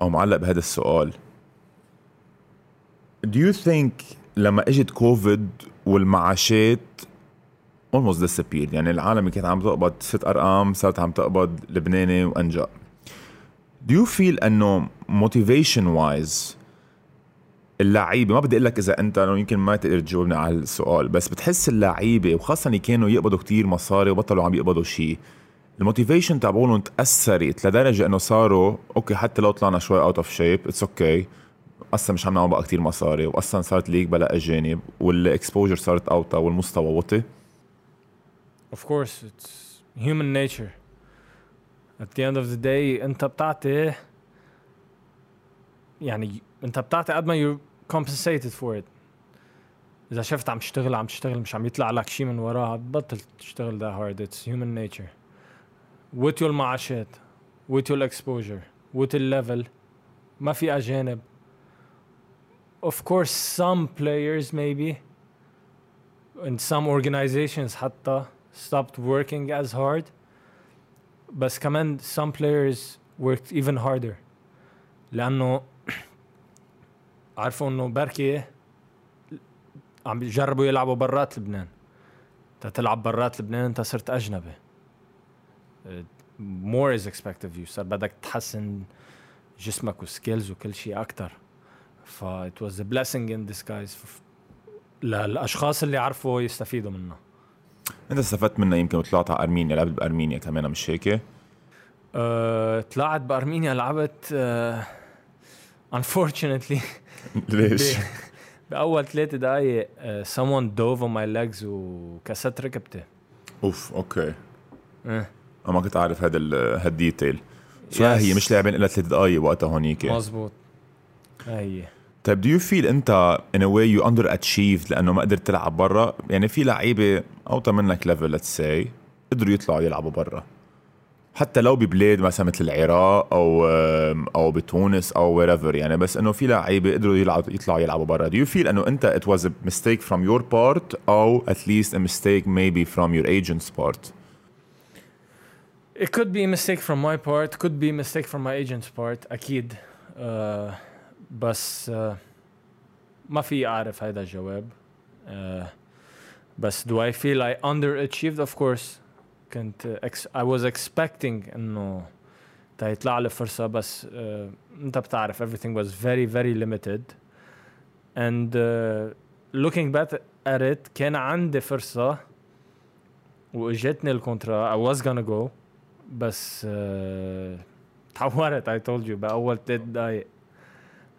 أو معلق بهذا السؤال. Do you think لما إجت كوفيد والمعاشات almost disappeared. يعني العالم كانت عم تقبض ست أرقام صارت عم تقبض لبناني وأنجا. Do you feel إنه motivation wise اللعيبة ما بدي أقول لك إذا أنت لو يمكن ما تقدر تجاوبني على السؤال بس بتحس اللعيبة وخاصة اللي كانوا يقبضوا كتير مصاري وبطلوا عم يقبضوا شيء ال motivation تبعولهم تأثرت لدرجة إنه صاروا okay حتى لو طلعنا شوي out of shape it's okay أصلا مش عم نعمل بقى كتير مصاري واصلا صارت ليك بلا أجانب وال exposure صارت أوطى والمستوى وطي. Of course, it's human nature. At the end of the day, انت بتعطي يعني انت بتعطي قد ما you're compensated for it. إذا شفت عم تشتغل عم تشتغل مش عم يطلع لك شيء من وراها بطل تشتغل that hard. It's human nature. with your معاشات with your exposure with الليفل ما في أجانب. Of course some players maybe and some organizations حتى stopped working as hard بس كمان some players worked even harder. لأنه [clears throat] عرفوا إنه بركي عم بيجربوا يلعبوا برات لبنان. انت تلعب برات لبنان أنت صرت أجنبي. Uh, more is expected of you. صار بدك تحسن جسمك وسكيلز وكل شيء أكتر. ف it was a blessing in disguise. للأشخاص اللي عرفوا يستفيدوا منها أنت استفدت منها يمكن وطلعت على أرمينيا لعبت بأرمينيا كمان مش هيك؟ أه، طلعت بأرمينيا لعبت أه، unfortunately. [laughs] ليش؟ [laughs] بأول ثلاث دقائق أه، someone dove on my legs وكسرت ركبتي. أوف okay. أه، ما كنت اعرف هذا ال- هال detail Yes. هي؟ مش لاعبين إلا ثلاث دقائق وقتها هونيك. مزبوط هي. طيب do you feel أنت in a way you under achieved لأنه ما قدرت تلعب برا؟ يعني في لعيبة أو تمنك level let's say قدروا يطلعوا يلعبوا برا حتى لو ببلاد مثلا مثل العراق أو أو بتونس أو wherever يعني بس إنه في لعيبة قدروا يلعبوا يطلعوا يلعبوا برا do you feel إنه أنت it was mistake from your part أو at least a mistake maybe from your agent's part It could be a mistake from my part, could be a mistake from my agent's part, أكيد. Uh, بس uh, ما في أعرف هذا الجواب. Uh, بس do I feel I underachieved of course كنت ex I was expecting إنه تيطلع لي فرصة بس uh, انت بتعرف everything was very very limited and uh, looking back at it كان عندي فرصة واجتني الكونترا I was gonna go بس uh, تحورت I told you بأول ثلاث دقايق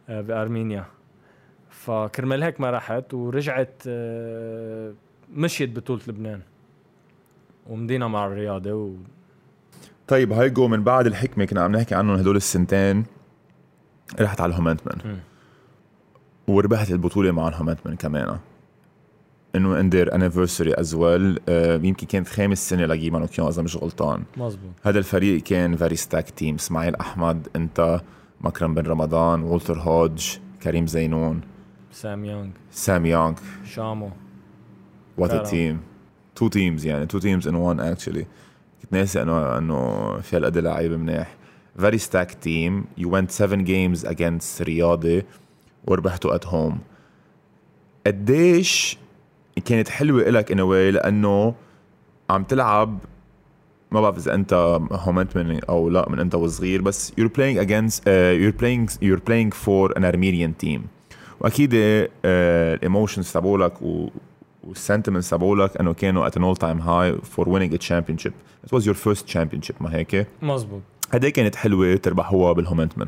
uh, بأرمينيا فكرمال هيك ما رحت ورجعت uh, مشيت بطولة لبنان. ومضينا مع الرياضي و... طيب هاي جو من بعد الحكمة كنا عم نحكي عنهم هدول السنتين رحت على الهومنتمن وربحت البطولة مع الهومنتمن كمان. إنه in their anniversary as well يمكن كانت خامس سنة لجي مانوكيان إذا مش غلطان. مزبوط هذا الفريق كان very stacked team إسماعيل أحمد إنت مكرم بن رمضان والتر هودج كريم زينون سام يونغ. سام يونغ شامو. what a. team two teams يعني تو تيمز in one actually كنت ناسي انه إنه في هالقد لعيبة منيح. very stacked team you went 7 games against رياضي وربحتوا at home قديش كانت حلوة إلك in a way لأنه عم تلعب ما بعرف إذا أنت هومنتمن أو لا من أنت وصغير بس you're playing against uh, you're playing you're playing for an Armenian team. وأكيد ال emotions تبعولك و وال sentiments تبعولك انه كانوا at an all time high for winning a championship. It was your first championship ما هيك؟ مزبوط هدي كانت حلوة تربحوها بالهومنتمن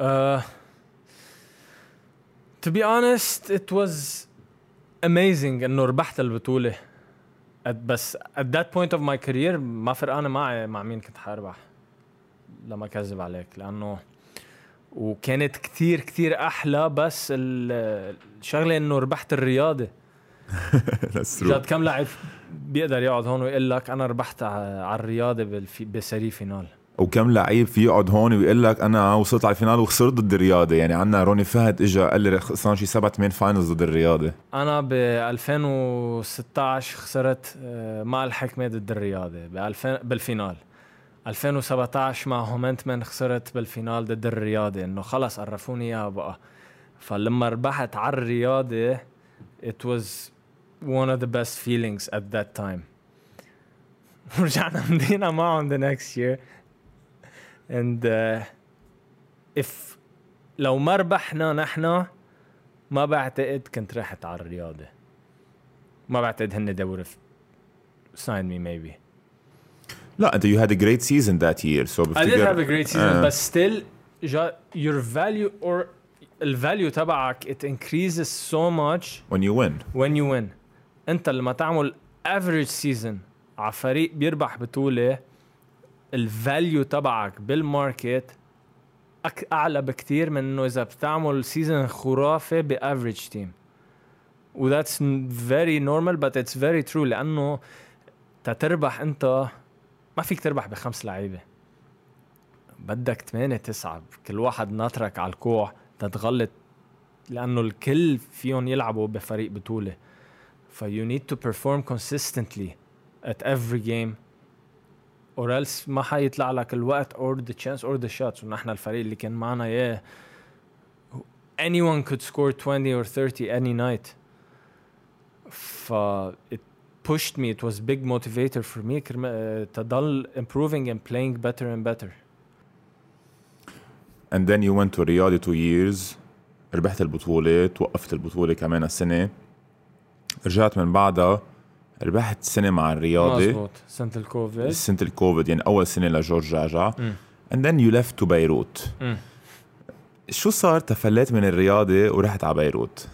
Uh, to be honest it was amazing إنه ربحت البطولة. At- بس at that point of my career ما فرقانة معي مع مين كنت حاربح. لما كذب عليك لأنه وكانت كتير كتير أحلى بس ال- الشغله إنه ربحت الرياضة. [laughs] جد كم لاعب بيقدر يقعد هون ويقول لك أنا ربحت على الرياضة بسري فينال؟ وكم لعيب في يقعد هون ويقول لك أنا وصلت على ال final وخسرت ضد الرياضي. يعني عندنا روني فهد اجى قال لي خسران شي سبع ثمان finals ضد ال رياضي. أنا ب 2016 خسرت آه، مع الحكمة ضد الرياضي. ب 2000 بال final. 2017 مع هومنتمن خسرت بال final ضد الرياضي. إنه خلص قرفوني إياها بقى. فلما ربحت على الرياضه it was one of the best feelings at that time [laughs] ورجعنا مدينا معهم the next year and uh, if لو ما ربحنا نحن ما بعتقد كنت رحت على الرياضة ما بعتقد هن they would have signed me maybe لا انت you had a great season that year so I did بفتكر have a great season آه. but still جا, your value or الفاليو تبعك it increases so much when you win. when you win. انت لما تعمل average season على فريق بيربح بطولة ال value تبعك بال market أعلى بكتير من إنه إذا بتعمل season خرافي ب average team و that's very normal but it's very true لأنه تتربح أنت ما فيك تربح بخمس لعيبة. بدك ثمانية تسعة كل واحد ناطرك على الكوع. تتغلط لأنه الكل فيهم يلعبوا بفريق بطوله ف you need to perform consistently at every game or else ما حيطلع لك الوقت or the chance or the shots ونحن الفريق اللي كان معنا اياه anyone could score 20 or 30 any night ف it pushed me it was big motivator for me آه، تضل improving and playing better and better and then you went to رياضي two years ربحت البطولة توقفت البطولة كمان السنة. رجعت من بعدها ربحت سنة مع الرياضي مزبوط. سنة الكوفيد. سنة الكوفيد يعني أول سنة لجورج جعجع and then you left to بيروت. شو صار؟ تفليت من الرياضة ورحت على بيروت.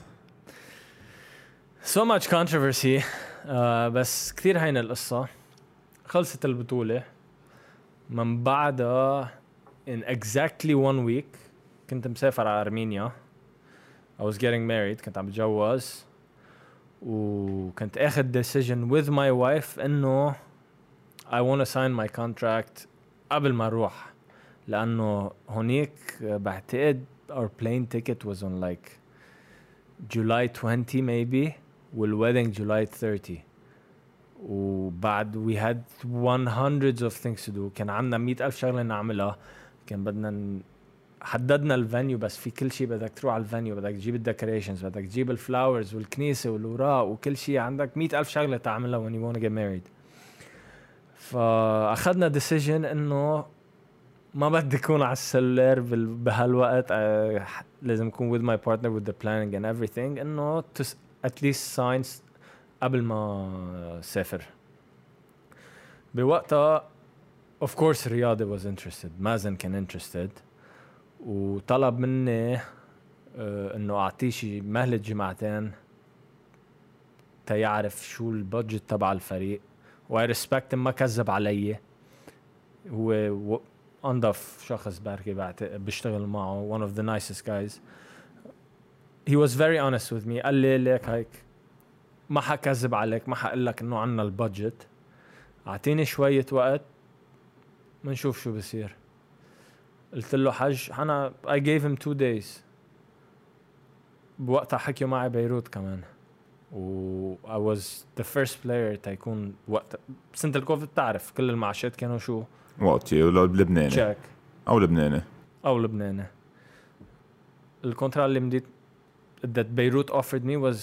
So much controversy. آه بس كثير هينة القصة. خلصت البطولة. من بعدها in exactly one week كنت مسافر على أرمينيا I was getting married كنت عم بتجوز وكنت اخذ decision with my wife انه I want to sign my contract قبل ما اروح لانه هونيك بعتقد our plane ticket was on like July 20 maybe والwedding July 30 وبعد we had one hundreds of things to do كان عندنا مئة ألف شغلة نعملها كان بدنا. حددنا ال venue بس في كل شيء بدك تروح على ال venue بدك تجيب ال decorations بدك تجيب ال flowers والكنيسة والوراق وكل شيء. عندك مئة ألف شغلة تعملها when you want to get married. فأخذنا decision إنه ما بدي أكون على بال- بهالوقت آه، لازم أكون with my partner with the planning and everything. إنه at least sign قبل ما سافر. بوقتها of course رياضي was interested. مازن كان interested. وطلب مني آه، إنه أعطيه شي مهلة جمعتين تيعرف شو ال budget تبع الفريق. و I respect ما كذب علي. هو انظف شخص بركي بشتغل معه one of the nicest guys. He was very honest with me. قال لي ليك هيك ما حكذب عليك ما حقول لك إنه عنا البادجت. أعطيني شوية وقت. بنشوف شو بصير. قلت له حج أنا I gave him two days. بوقتها حكيوا معي بيروت كمان. و I was the first player تيكون وقت سنة الكوفيد بتعرف كل المعاشات كانوا شو؟ ولا لبناني. تشيك أو لبناني. أو لبناني. ال contrat اللي مضيته that بيروت offered me was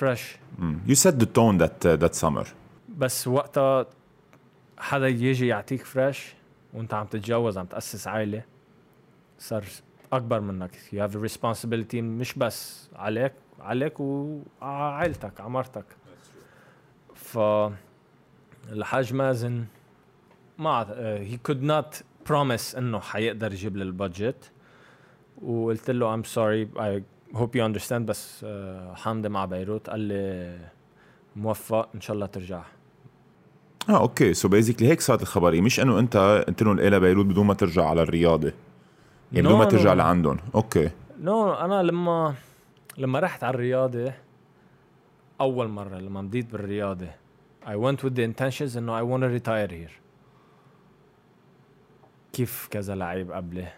fresh. Mm. You set the tone that uh, that summer. بس وقتها حدا يجي يعطيك fresh وانت عم تتجوز عم تأسس عائلة صار أكبر منك. Have a responsibility مش بس عليك عليك وعائلتك عمرتك ف الحاج مازن ما he could not promise إنه حيقدر يجيب لي ال budget. وقلت له I'm sorry I hope you understand بس uh, حامضي مع بيروت. قال لي موفق إن شاء الله ترجع. آه okay. So basically هيك صارت الخبرية. مش إنه أنت قلت لهم إلى بيروت بدون ما ترجع على الرياضي. يعني بدون No, ما ترجع no. لعندهم. okay. No no, أنا لما لما رحت على الرياضي أول مرة لما مضيت بالرياضة I went with the intentions إنه I want to retire here. كيف كذا لعيب قبلي؟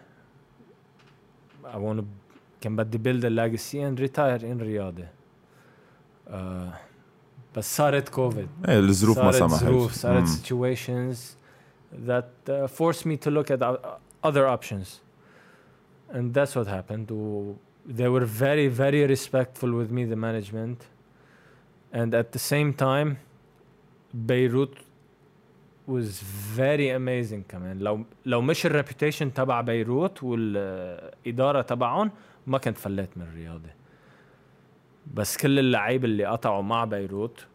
I want to كان بدي build a legacy and retire in رياضة. آه بس صارت كوفيد ايه الظروف ما صارت سمحت ظروف صارت مم. situations that uh, forced me to look at o- other options and that's what happened و they were very very respectful with me the management and at the same time Beirut was very amazing كمان لو لو مش الريبيوتيشن تبع بيروت والإدارة تبعهم ما كنت فليت من الرياضة بس كل اللعيبة اللي قطعوا مع بيروت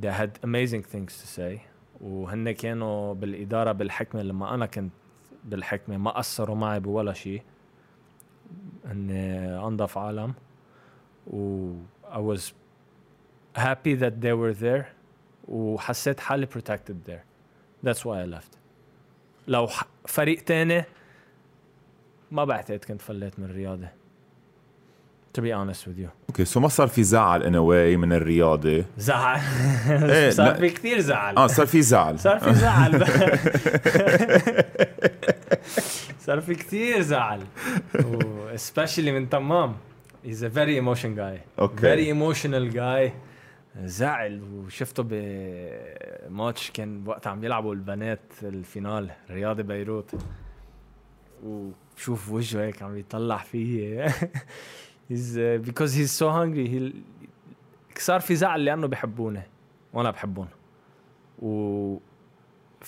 they had amazing things to say. وهن كانوا بالإدارة بالحكمة لما أنا كنت بالحكمة ما قصروا معي بولا شيء هن أنظف عالم. و I was happy that they were there. وحسيت حالي protected there. That's why I left. لو فريق تاني ما بعتقد كنت فليت من الرياضي. To be honest with you. okay so ما صار في زعل in a way من الرياضي؟ زعل. [laughs] إيه، صار. في كثير زعل. آه صار في زعل. صار في زعل. [laughs] [laughs] صار في كثير زعل. و especially من تمام. He's a very emotion guy. Okay very emotional guy. زعل. وشفته بماتش كان وقت عم يلعبوا البنات الفينال رياضي بيروت. وشوف وجهه هيك عم يطلع فيه. he's uh, because he's so hungry he صار في زعل لانه بحبوني وانا بحبهم و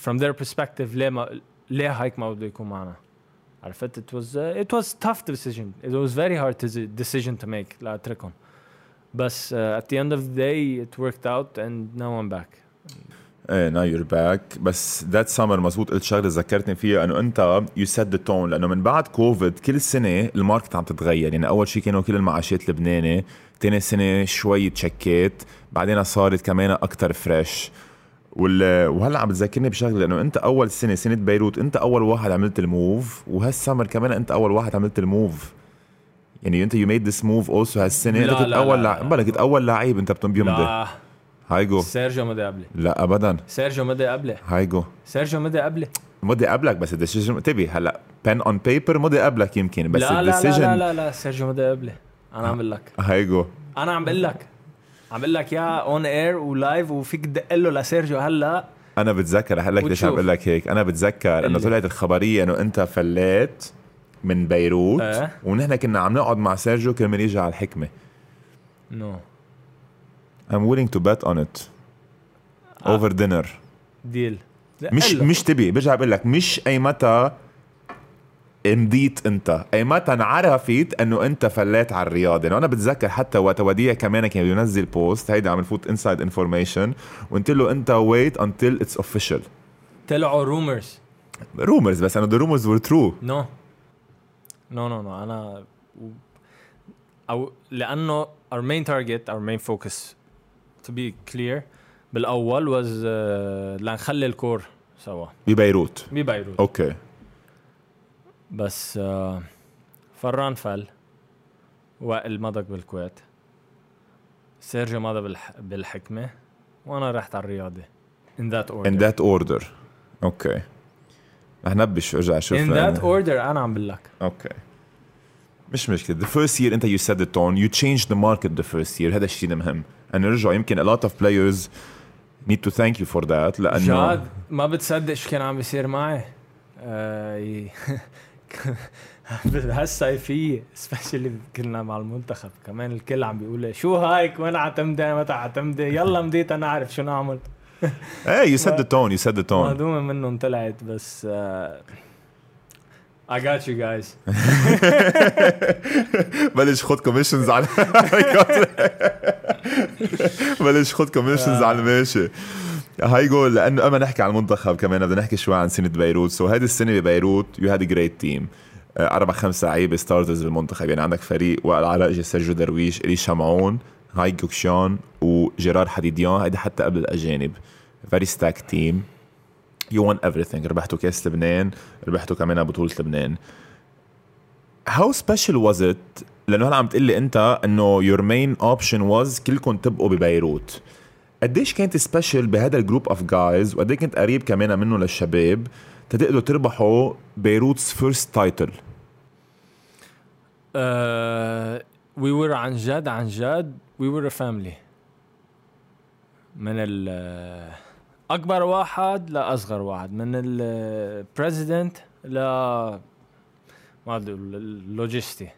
from their perspective ليه ما ليه هيك ما بده يكون معنا عرفت it was uh, it was tough decision it was very hard to decision to make لاتركهم بس uh, at the end of the day it worked out and now I'm back إيه now you're back بس that summer مزبوط قلت شغلة ذكرتني فيها إنه أنت you set the tone لأنه من بعد كوفيد كل سنه الماركت عم تتغير. يعني أول شيء كانوا كل المعاشات لبناني تاني سنة شوي تشيكات بعدين صارت كمان أكثر fresh وال... وهلأ عم بتذكرني بشغلة إنه أنت أول سنة سنة بيروت أنت أول واحد عملت ال move وهال summer كمان أنت أول واحد عملت ال move. يعني أنت you made this move also هالسنة. أنت كنت أول لا، لع... لا. بلا كنت أول لعيب أنت بتم بيمضي لا. هايجو. سيرجيو مدى قبلي. لا ابدا. سيرجيو مدى قبلي. هايجو. سيرجيو مدى قبلي. مضي قبلك بس ال decision انتبه هلا pen on paper مضي قبلك يمكن بس لا لا لا لا ال decision لا لا سيرجيو مضى قبلي. أنا عم بقول لك. هايجو. أنا عم بقول لك. عم بقول لك يا on air و live وفيك تدق له لسيرجيو هلا. أنا بتذكر لك ليش عم. بقول لك هيك أنا بتذكر إنه اللي. طلعت الخبرية إنه أنت فليت من بيروت إيه. ونحن كنا عم نقعد مع سيرجيو كرمال يجي على الحكمة. No. I'm willing to bet on it. over dinner. deal مش. مش تبي برجع بقول لك مش أي متى مضيت أنت. أي متى انعرفت إنه أنت فليت على الرياضه يعني أنا بتذكر حتى وقت وديع كمان كان ينزل post هيدا عم نفوت inside information وقلت له أنت wait until it's official طلعوا رومرز رومرز بس انه ذا رومرز ور ترو نو نو نو نو أنا أو لأنه our main target our main focus to be clear بالأول was uh, لنخلي ال core سوا. ببيروت. ببيروت. أوكي. بس uh, فران فل وائل مضق بالكويت. سيرجيو مضى بالح... بالحكمة. وأنا رحت على الرياضة. In that order. In that order. Okay. رح نبش ارجع أشوف in that order أنا عم بقول لك. Okay. مش مشكلة. The first year أنت you set the tone. You changed the market the first year. هذا الشيء المهم. انه رجعوا يمكن a lot of players need to thank you for that لأنه جاد ما بتصدق شو كان عم بيصير معي. آه بهالصيفية [laughs] سبيشلي كنا مع المنتخب. كمان الكل عم بيقول شو هايك وين عتمدي متى عتمدي يلا مديت أنا أعرف شو نعمل. [laughs] إيه you set the tone you set the tone. مهضومة منهم طلعت بس آه I got you guys. [laughs] بلش خد commissions على [laughs] بلش خد commissions على الماشي. هايجو لأنه قبل نحكي عن المنتخب كمان بدنا نحكي شوي عن سنة بيروت. So هذه السنة ببيروت you had great team أربع خمس لعيبة starters بالمنتخب. يعني عندك فريق وائل عراقجي سيرجيو درويش الي شمعون هايك جوكشيان وجيرار حديديان. هيدا حتى قبل الأجانب. very stacked team you won everything. ربحتوا كأس لبنان ربحتوا كمان بطولة لبنان. How special was it لأنه هلأ عم تقول لي أنت إنه your main option was كلكم تبقوا ببيروت. قديش كانت special بهذا ال group of guys وقد كنت قريب كمان منه للشباب تقدروا تربحوا بيروت's first title we were عن جد عن جد were a family. من ال أكبر واحد لاصغر واحد. من ال president ل ما اللوجيستي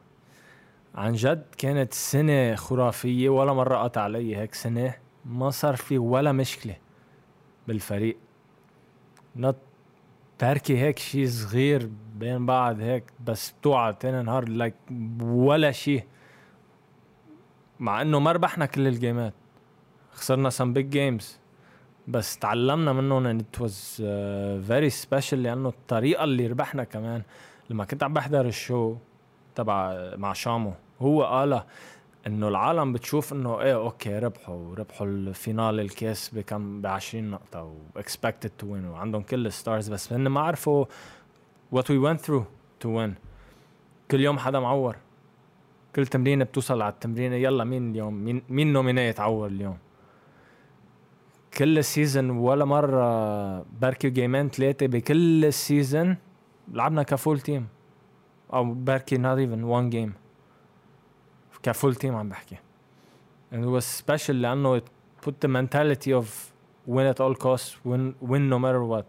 عن جد كانت سنة خرافية ولا مرة قطع علي هيك سنة. ما صار في ولا مشكلة بالفريق. نط تركيه هيك شيء صغير بين بعض هيك بس بتوعى تاني نهار like ولا شيء مع إنه ما ربحنا كل الجيمات. خسرنا some big games. بس تعلمنا منهم it was uh, very special لأنه الطريقة اللي ربحنا كمان. لما كنت عم بحضر ال show تبع مع شامو هو قال إنه العالم بتشوف إنه إيه okay ربحوا ربحوا ال final الكاس بكم ب 20 نقطة و expected to win وعندهم كل ال stars بس هن ما عرفوا what we went through to win. كل يوم حدا معور. كل تمرينة بتوصل على التمرينة يلا مين اليوم؟ مين مين nominate معور اليوم؟ كل ال season ولا مرة بركي game-ين ثلاثة بكل ال season لعبنا ك full team أو بركي not even one game. ك full team عم بحكي. And it was special لأنه it put the mentality of win at all costs win win no matter what.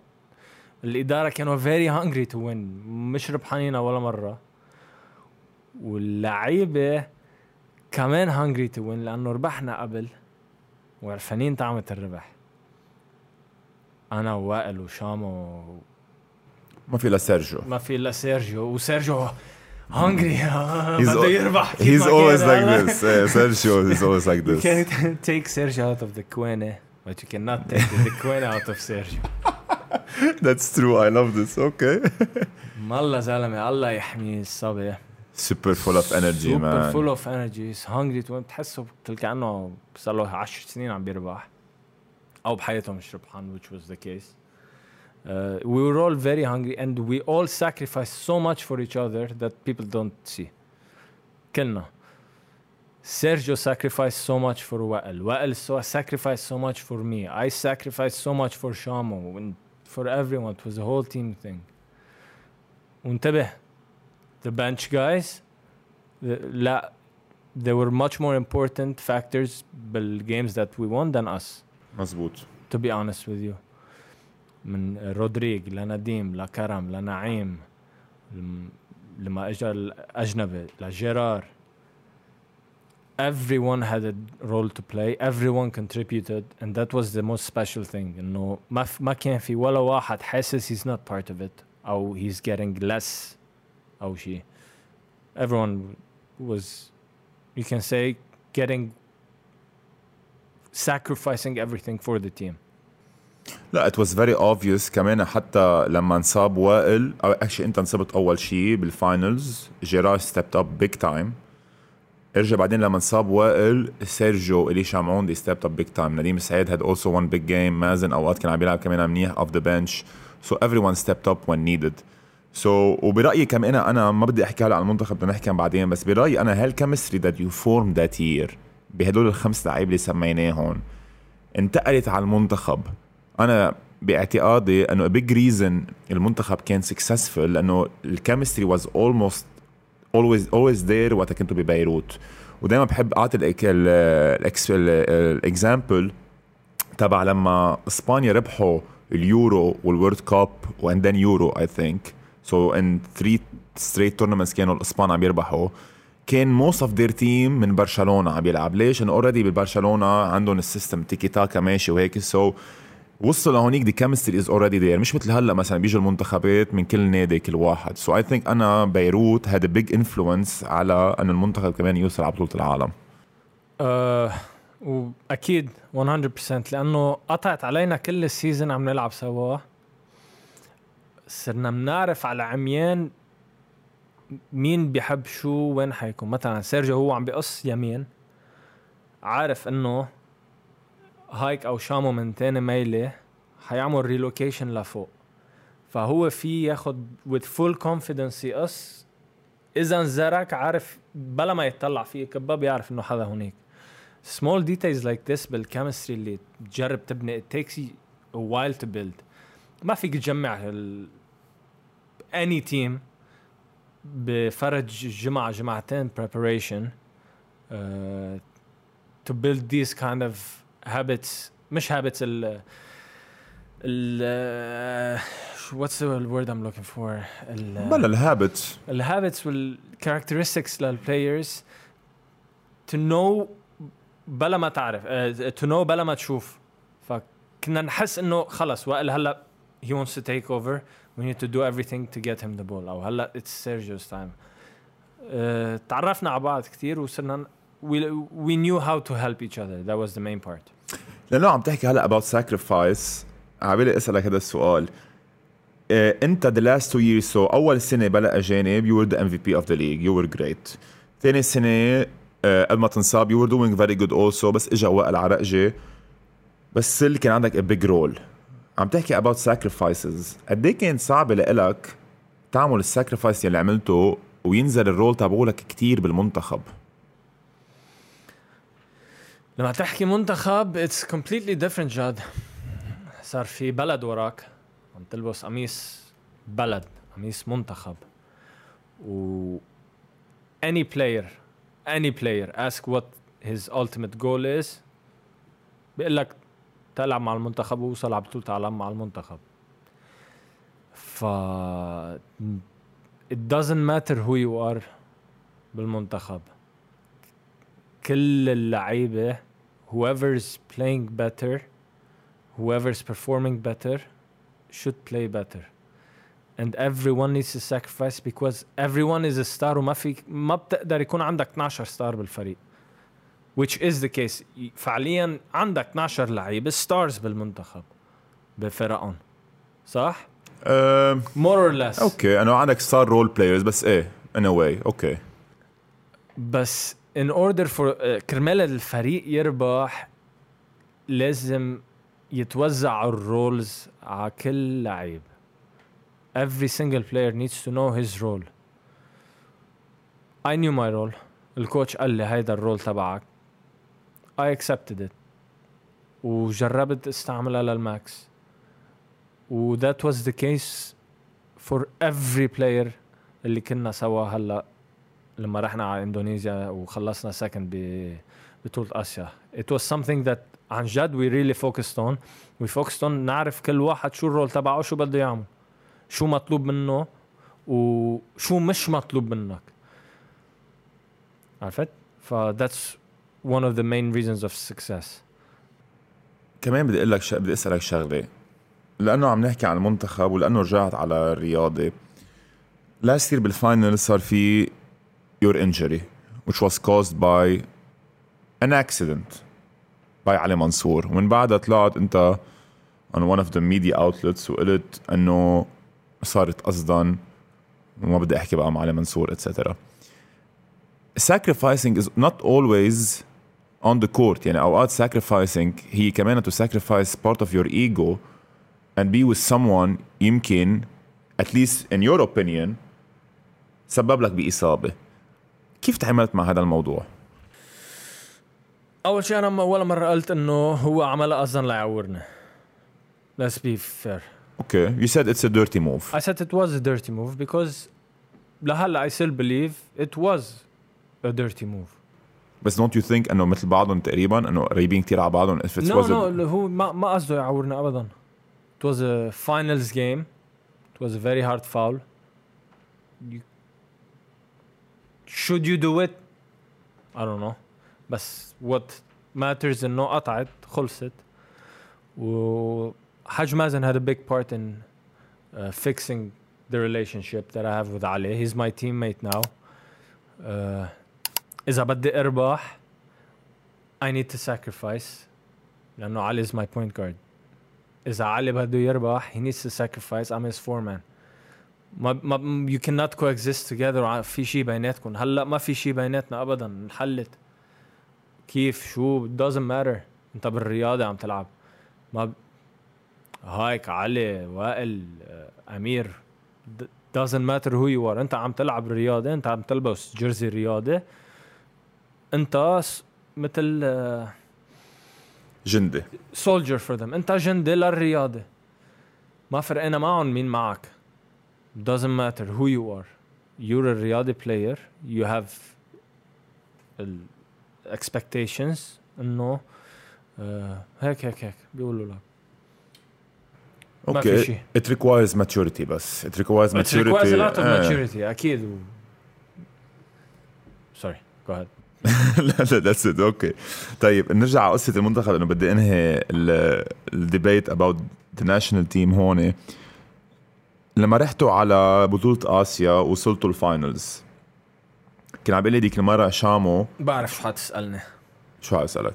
الإدارة كانوا very hungry to win. مش ربحانين ولا مرة. واللعيبة كمان hungry to win لأنه ربحنا قبل وعرفانين طعمة الربح. أنا ووائل وشامو ما في لسيرجيو ما في إلا سيرجيو. وسيرجيو hungry He's بده al- يربح كيف he's ما [laughs] always كان. like this Eh, Sergio is always like You this can [laughs] take Sergio out of the Quene but you cannot take the [laughs] Quene out of Sergio that's true I love this okay والله زلمه الله يحميه الصبي super full of energy سوبر man فول اوف انرجي هانجري بتحسه كانه صار له 10 سنين عم بيربح او بحياته مش ربحان which was the case uh, we were all very hungry and we all sacrificed so much for each other that people don't see كلنا Sergio sacrificed so much for وائل وائل so sacrificed so much for me I sacrificed so much for Shamo and for everyone it was a whole team thing وانتبه the bench guys the- لا there were much more important factors بالgames that we won than us مزبوط to be honest with you من رودريج لنديم لكرم لنعيم لم- لما اجى الاجنبي لجيرار everyone had a role to play everyone contributed and that was the most special thing انه ما ف- ما كان في ولا واحد حاسس he's not part of it او he's getting less او شيء everyone was you can say getting sacrificing everything for the team لا it was very obvious كمان حتى لما انصاب وائل أو اكشلي إنت انصبت أول شيء بالفاينلز جيرار stepped up big time. ارجع بعدين لما انصاب وائل سيرجيو الي شمعون they stepped up big time. نديم سعيد had also one big game. مازن أوقات كان عم يلعب كمان منيح off the bench. So everyone stepped up when needed. So وبرأيي كمان أنا ما بدي أحكي هلا عن المنتخب بدنا نحكي بعدين بس برأيي أنا هال chemistry that you formed that year بهدول الخمس لعيبه اللي سميناهم انتقلت على المنتخب. أنا باعتقادي إنه big reason المنتخب كان successful لأنه ال chemistry was almost always always there وقت كنتوا ببيروت. ودائما بحب أعطي ال example تبع لما إسبانيا ربحوا ال Euro وال World Cup و and then Euro I think so in 3 straight tournaments كانوا الإسبان عم يربحوا. كان most of their team من برشلونة عم يلعب. ليش؟ إنه already ببرشلونه عندهم ال system تيكي تاكا ماشي وهيك. so so وصلوا لهونيك the chemistry is already there مش مثل هلا مثلا بيجوا المنتخبات من كل نادي كل واحد. so I think أنا بيروت هاد big influence على إنه المنتخب كمان يوصل على بطولة العالم. آه وأكيد 100% لأنه قطعت علينا كل ال season عم نلعب سوا. صرنا بنعرف على عميان مين بيحب شو وين حيكون. مثلا سيرجيو هو عم بيقص يمين. عارف إنه هايك أو شامو من تاني ميله حيعمل relocation لفوق. فهو في ياخد with full confidence يقص اذا انزرك عارف بلا ما يطلع فيه كباب بيعرف إنه حدا هونيك small details like this بالكيمستري اللي تجرب تبني it takes a while to build. ما فيك تجمع ال... any team بفرج جمعة جمعتين preparation uh, to build these kind of habits مش habits ال ال what's the word I'm looking for ال بلا الهابت الهابتس والكاركترستكس للبلايرز to know بلا ما تعرف uh, to know بلا ما تشوف فكنا نحس انه خلص وائل هلا he wants to take over we need to do everything to get him the ball او هلا it's Sergio's time uh, تعرفنا على بعض كثير وصرنا we, we knew how to help each other that was the main part لأنه عم تحكي هلا about sacrifice. عبالي أسألك هذا السؤال. إيه إنت the last two years so أول سنة بلا أجانب you were the MVP of the league. You were great. ثاني سنة آه، قبل ما تنصاب you were doing very good also بس اجى وائل عرقجي بس اللي كان عندك a big role. عم تحكي about sacrifices. قد إيه كان صعب لإلك تعمل الساكرفايس اللي عملته وينزل الرول تبعولك كتير بالمنتخب؟ لما تحكي منتخب it's completely different جاد. صار في بلد وراك عم تلبس قميص بلد قميص منتخب. و any player any player ask what his ultimate goal is بيقول لك تلعب مع المنتخب ووصل على بطولة عالم مع المنتخب. ف it doesn't matter who you are بالمنتخب. كل اللعيبة whoever's playing better whoever's performing better should play better and everyone needs to sacrifice because everyone is a star وما في ما بتقدر يكون عندك 12 star بالفريق which is the case فعليا عندك 12 لعيب stars بالمنتخب بفرقهم صح؟ أه more or less okay أنا عندك star role players بس إيه in a way أوكي بس in order for uh, كرمال الفريق يربح لازم يتوزع الرولز على كل لعيب every single player needs to know his role I knew my role الكوتش قال لي هيدا الرول تبعك I accepted it وجربت استعملها للماكس و that was the case for every player اللي كنا سوا هلا لما رحنا على اندونيسيا وخلصنا second ببطولة آسيا. It was something that عن جد we really focused on. We focused on نعرف كل واحد شو ال role تبعه شو بده يعمل. شو مطلوب منه وشو مش مطلوب منك. عرفت؟ ف that's one of the main reasons of success. كمان بدي أقول لك ش... بدي أسألك شغلة. لأنه عم نحكي عن المنتخب ولأنه رجعت على الرياضة last year بال final صار في your injury which was caused by an accident by علي منصور ومن بعدها طلعت انت on one of the media outlets وقلت انه صارت قصدا وما بدي احكي بقى مع علي منصور etc sacrificing is not always on the court يعني اوقات sacrificing هي كمان to sacrifice part of your ego and be with someone يمكن at least in your opinion سبب لك بإصابة كيف تعاملت مع هذا الموضوع؟ اول شيء أنا ولا مره قلت انه هو عملها قصدا ليعورنا let's be fair Okay, you said it's a dirty move. I said it was a dirty move because لهلا I still believe it was a dirty move بس don't you think انه مثل بعضهم تقريبا انه قريبين كثير على بعضهم if it no was a- no هو ما ما قصده يعورنا ابدا it was a finals game it was a very hard foul you should you do it I don't know بس what matters انه قطعت خلصت و حاج مازن had a big part in uh, fixing the relationship that I have with Ali he's my teammate now uh, إذا بدي أربح I need to sacrifice لأنه علي is my point guard إذا علي بده يربح he needs to sacrifice I'm his foreman ما ما you cannot coexist together في شيء بيناتكم. هلأ ما في شيء بيناتنا ابدا. انحلت. كيف؟ شو؟ doesn't matter. أنت بالرياضة عم تلعب. ما ب... هايك علي وائل آه، أمير. doesn't matter who you are. أنت عم تلعب رياضة أنت عم تلبس جيرزي رياضة. أنت مثل آه، جندي. soldier for them. أنت جندي للرياضة. ما فرقنا معهم مين معك. Doesn't matter who you are you're a رياضي player you have expectations انه آه هيك هيك هيك بيقولوا لك okay it requires maturity بس it requires It maturity requires a lot of آه. maturity أكيد sorry go ahead لا لا that's it okay طيب نرجع على قصه المنتخب لأنه بدي انهي ال debate about the national team هون لما رحتوا على بطولة آسيا وصلتوا ال finals كان عم لي ديك المرة شامو. بعرف شو حتسألني. شو حأسألك؟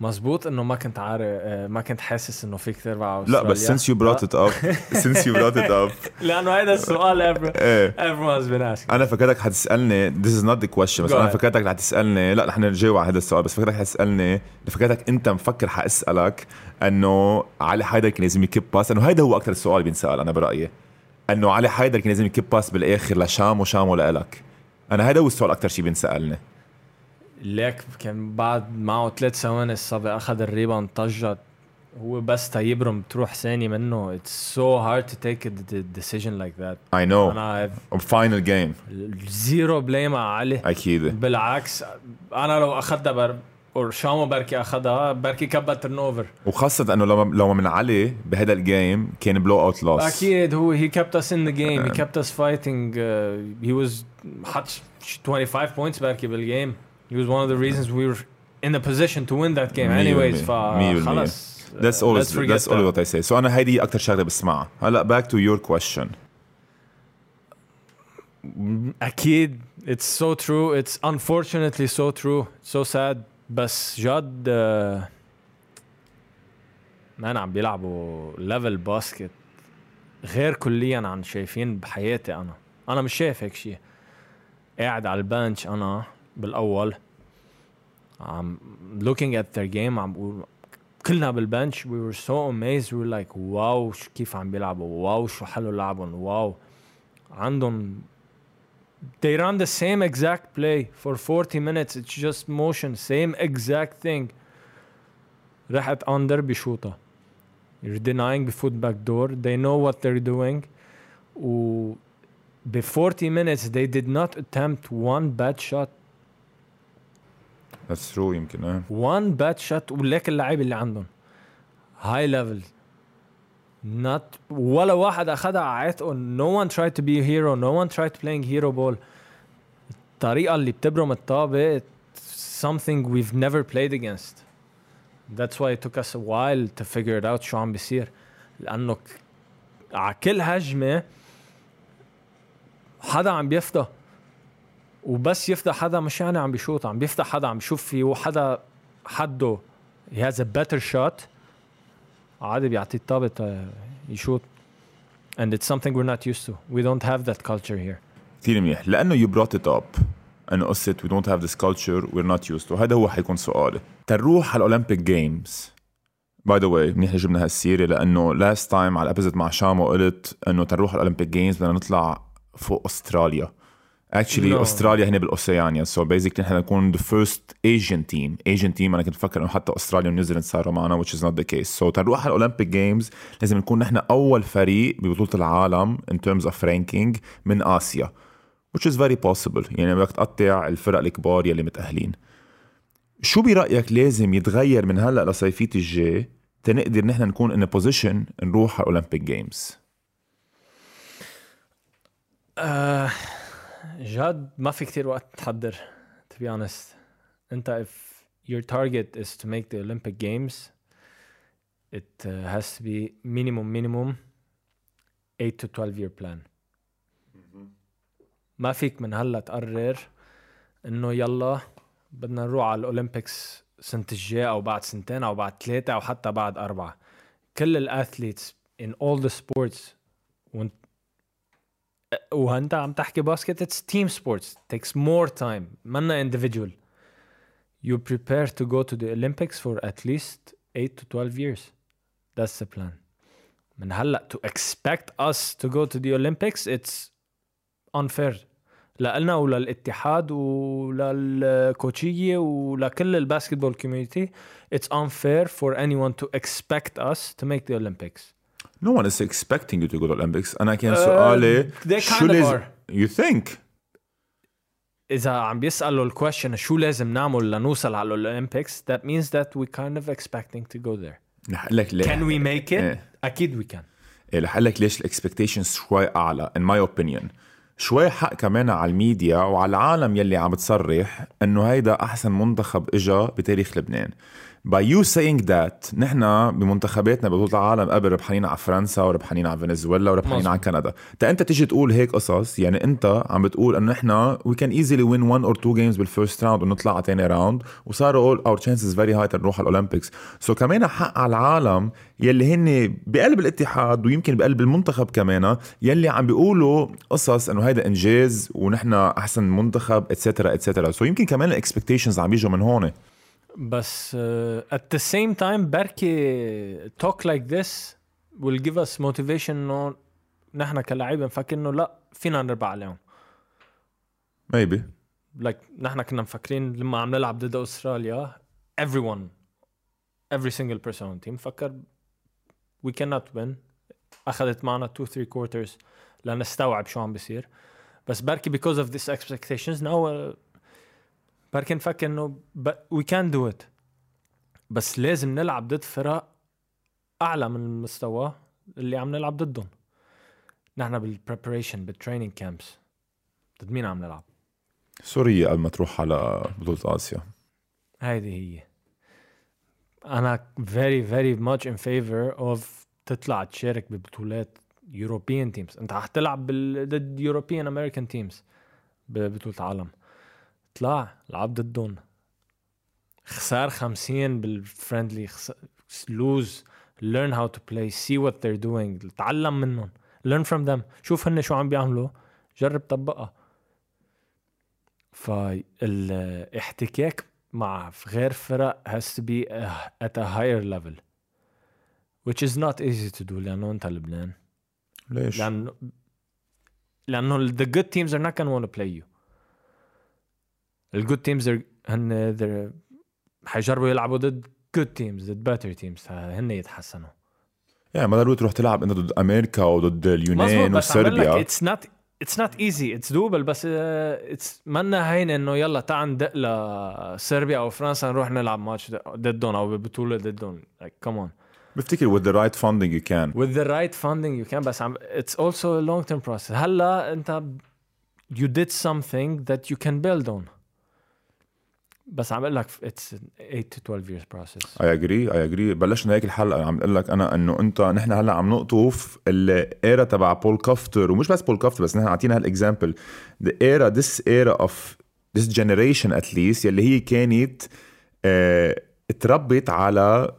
مزبوط إنه ما كنت عارف آه، ما كنت حاسس إنه فيك تربع لا بس since you brought it up [laughs] since you brought it up. [laughs] لأنه هذا السؤال [laughs] إيه. everyone's been asking. أنا فكرتك حتسألني this is not the question بس أنا. فكرتك رح تسالني لا رح نجاوب على هذا السؤال بس فكرتك حتسألني فكرتك أنت مفكر حأسألك إنه علي حيدر كان لازم يكب باس؟ انه هيدا هو أكثر سؤال بينسأل أنا برأيي. انه علي حيدر كان لازم يكب باس بالاخر لشام وشام لإلك. أنا هذا هو السؤال أكثر شيء بينسألني. ليك كان بعد معه ثلاث ثواني الصبي أخذ الريباوند طجت هو بس تيبرم تروح ثاني منه. It's so hard to take a d- decision like that. I know. فاينل جيم زيرو بليم على علي. أكيد. بالعكس أنا لو اخذها بر ورشامو بركي اخذها بركي كبت ترن اوفر وخاصة انه لما لو من علي بهذا الجيم كان بلو اوت لوس أكيد هو he kept us in the game he kept us fighting uh, he was حط ش- 25 points بركي بالجيم he was one of the reasons we were in a position to win that game anyways. فخلص That's uh, always that's always that. what I say. So أنا هيدي أكثر شغله بسمعها. هلا back to your question. أكيد it's so true it's unfortunately so true so sad بس جد uh, man عم بيلعبوا level basket غير كليا عن شايفين بحياتي أنا. أنا مش شايف هيك شيء قاعد على ال bench أنا بالأول عم looking at their game عم بقول كلنا بال bench we were so amazed were like wow كيف عم بيلعبوا wow شو حلو لعبهم wow. عندهم they run the same exact play for 40 minutes it's just motion same exact thing رحت under بشوطة you're denying بفوت back door they know what they're doing و ب 40 minutes they did not attempt one bad shot That's true يمكن اه. one bad shot وليك اللعيبه اللي عندهم هاي ليفل Not ولا واحد اخذها على عاتقه no one tried to be a hero no one tried playing hero ball الطريقة اللي بتبرم الطابه something we've never played against that's why it took us a while to figure it out شو عم بيصير لأنه على كل هجمه حدا عم بيفضى وبس يفضى حدا مش يعني عم بيشوط عم بيفضى حدا عم بيشوف فيه حدا حده he has a better shot عادي بيعطيه الطابة آه، يشوط. And it's something we're not used to. We don't have that culture here. كثير منيح. لأنه you brought it up انه قصه we don't have this culture. We're not used to. هذا هو حيكون سؤالي تروح على ال Olympic Games by the way منيح جبنا هالسيرة لأنه last time على ال episode مع شامو قلت إنه تروح على ال Olympic Games بدنا نطلع فوق أستراليا. Actually No. استراليا هنا بالاوسيانيا so basically نحن نكون the first Asian team Asian team أنا كنت بفكر إنه حتى استراليا ونيوزيلاند صاروا معنا which is not the case. So تروح على ال Olympic Games لازم نكون نحن أول فريق ببطولة العالم in terms of ranking من آسيا which is very possible. يعني بدك تقطع الفرق الكبار يلي متأهلين. شو برأيك لازم يتغير من هلأ لصيفية الجاي تنقدر نحن نكون a position نروح على الاولمبيك جيمز آه جد ما في كتير وقت تحضر to be honest. انت if your target is to make the Olympic Games it uh, has to be minimum minimum 8 to 12 year plan. ما فيك من هلا تقرر إنه يلا بدنا نروح على ال Olympics سنة الجاي أو بعد سنتين أو بعد ثلاثة أو حتى بعد أربعة. كل ال athletes in all the sports وانت وانت عم تحكي باسكت it's team sports takes more time منا individual you prepare to go to the Olympics for at least 8 to 12 years that's the plan من هلا to expect us to go to the Olympics it's unfair لنا وللاتحاد وللكوتشية ولكل الباسكتبول كوميونتي it's unfair for anyone to expect us to make the Olympics No one is expecting you to go to Olympics. أنا كان Uh, سؤالي they شو kind of لازم are. You think? إذا عم بيسألوا ال question شو لازم نعمل لنوصل على ال Olympics that means that we kind of expecting to go there. رح أقول لك ليه. Can we make it? إيه. أكيد we can. إيه، رح أقول لك ليش ال expectations شوي أعلى in my opinion. شوي حق كمان على الميديا وعلى العالم يلي عم بتصرح إنه هيدا أحسن منتخب إجا بتاريخ لبنان. By you saying that نحن بمنتخباتنا ببطولة العالم قبل ربحانين على فرنسا وربحانين على فنزويلا وربحانين. على كندا. تا انت تيجي تقول هيك قصص يعني انت عم بتقول انه نحن we can easily win one or two games بال first round ونطلع على تاني round وصاروا all our chances very high تنروح على ال Olympics so so كمان حق على العالم يلي هن بقلب الاتحاد ويمكن بقلب المنتخب كمان يلي عم بيقولوا قصص إنه هيدا إنجاز ونحن أحسن منتخب etcetera etcetera so يمكن كمان ال expectations عم يجوا من هون. بس uh, at the same time بركي talk like this will give us motivation انه نحن كلاعبين نفكر انه لا فينا نربح عليهم maybe like نحن كنا مفكرين لما عم نلعب ضد استراليا everyone every single person on the team فكر we cannot win اخذت معنا 2 3 quarters لنستوعب شو عم بيصير بس بركي because of this expectations now uh, بركي نفكر انه we can do it. بس لازم نلعب ضد فرق أعلى من المستوى اللي عم نلعب ضدهم. نحن بال preparation بال training camps ضد مين عم نلعب؟ سوريا قبل ما تروح على بطولة آسيا. هيدي هي. أنا very very much in favor of تطلع تشارك ببطولات European teams. أنت حتلعب بال- ضد European American teams ببطولة العالم. طلع لعب ضدهم خسر 50 بال friendly lose learn how to play see what they're doing تعلم منهم learn from them شوف هن شو عم بيعملوا جرب طبقها. فالاحتكاك مع غير فرق has to be at a higher level which is not easy to do لأنه أنت لبنان. ليش؟ لأنه لأنه the good teams are not gonna want to play you. ال good teams are هن they're حيجربوا يلعبوا ضد good teams ضد better teams هن يتحسنوا يعني ما ضروري تروح تلعب انت ضد امريكا وضد اليونان مزبوط بس عم بقول وصربيا لك it's not it's not easy it's doable بس uh, it's منا هين انه يلا تعال ندق لصربيا او فرنسا نروح نلعب ماتش ضدهم او ببطوله ضدهم like come on بفتكر with the right funding you can with the right funding you can بس عم it's also a long term process هلا انت you did something that you can build on بس عم أقول لك it's 8 to 12 years process. I agree I agree بلشنا هيك الحلقة. عم أقول لك أنا إنه أنت نحن هلأ عم نقطف ال era تبع بول كافتر ومش بس بول كافتر بس نحن اعطينا هال example the era this era of this generation at least يلي هي كانت آه تربت على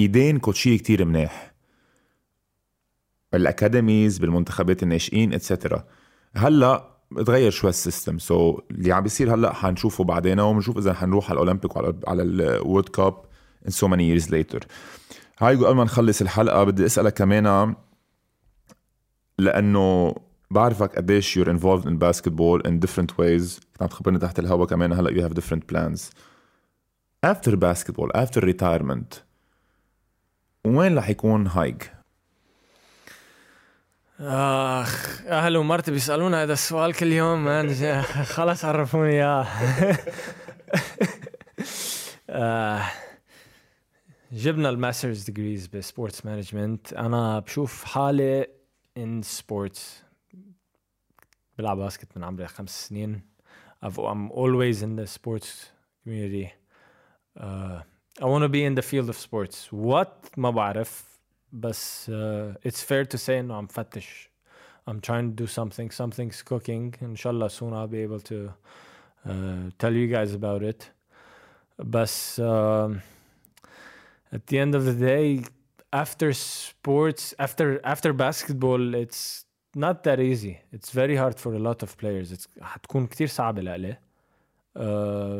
إيدين كوتشية كتير منيح. بالأكاديميز بالمنتخبات الناشئين etcetera هلأ تغير شوي ال system so so, اللي عم بيصير هلأ حنشوفه بعدين وبنشوف إذا حنروح على الأولمبيك وعلى على ال World Cup in so many years later هاي قبل ما نخلص الحلقة بدي أسألك كمان لأنه بعرفك قديش you're involved in basketball in different ways. عم تخبرني تحت الهوا كمان هلأ you have different plans. After basketball after retirement وين رح يكون Hayk آخ أهلي ومرتي بيسألونا هذا السؤال كل يوم man [laughs] خلص عرفوني اياه [laughs] جبنا ال master's degrees ب sports management أنا بشوف حالي in sports بلعب basket من عمري خمس سنين. I'm always in the sports community. uh, I want to be in the field of sports. What ما بعرف. بس uh, it's fair to say انه عم فتش I'm trying to do something something's cooking ان شاء الله soon I'll be able to uh, tell you guys about it بس um, at the end of the day after sports after after basketball it's not that easy it's very hard for a lot of players it's حتكون كتير صعبة لإلي uh,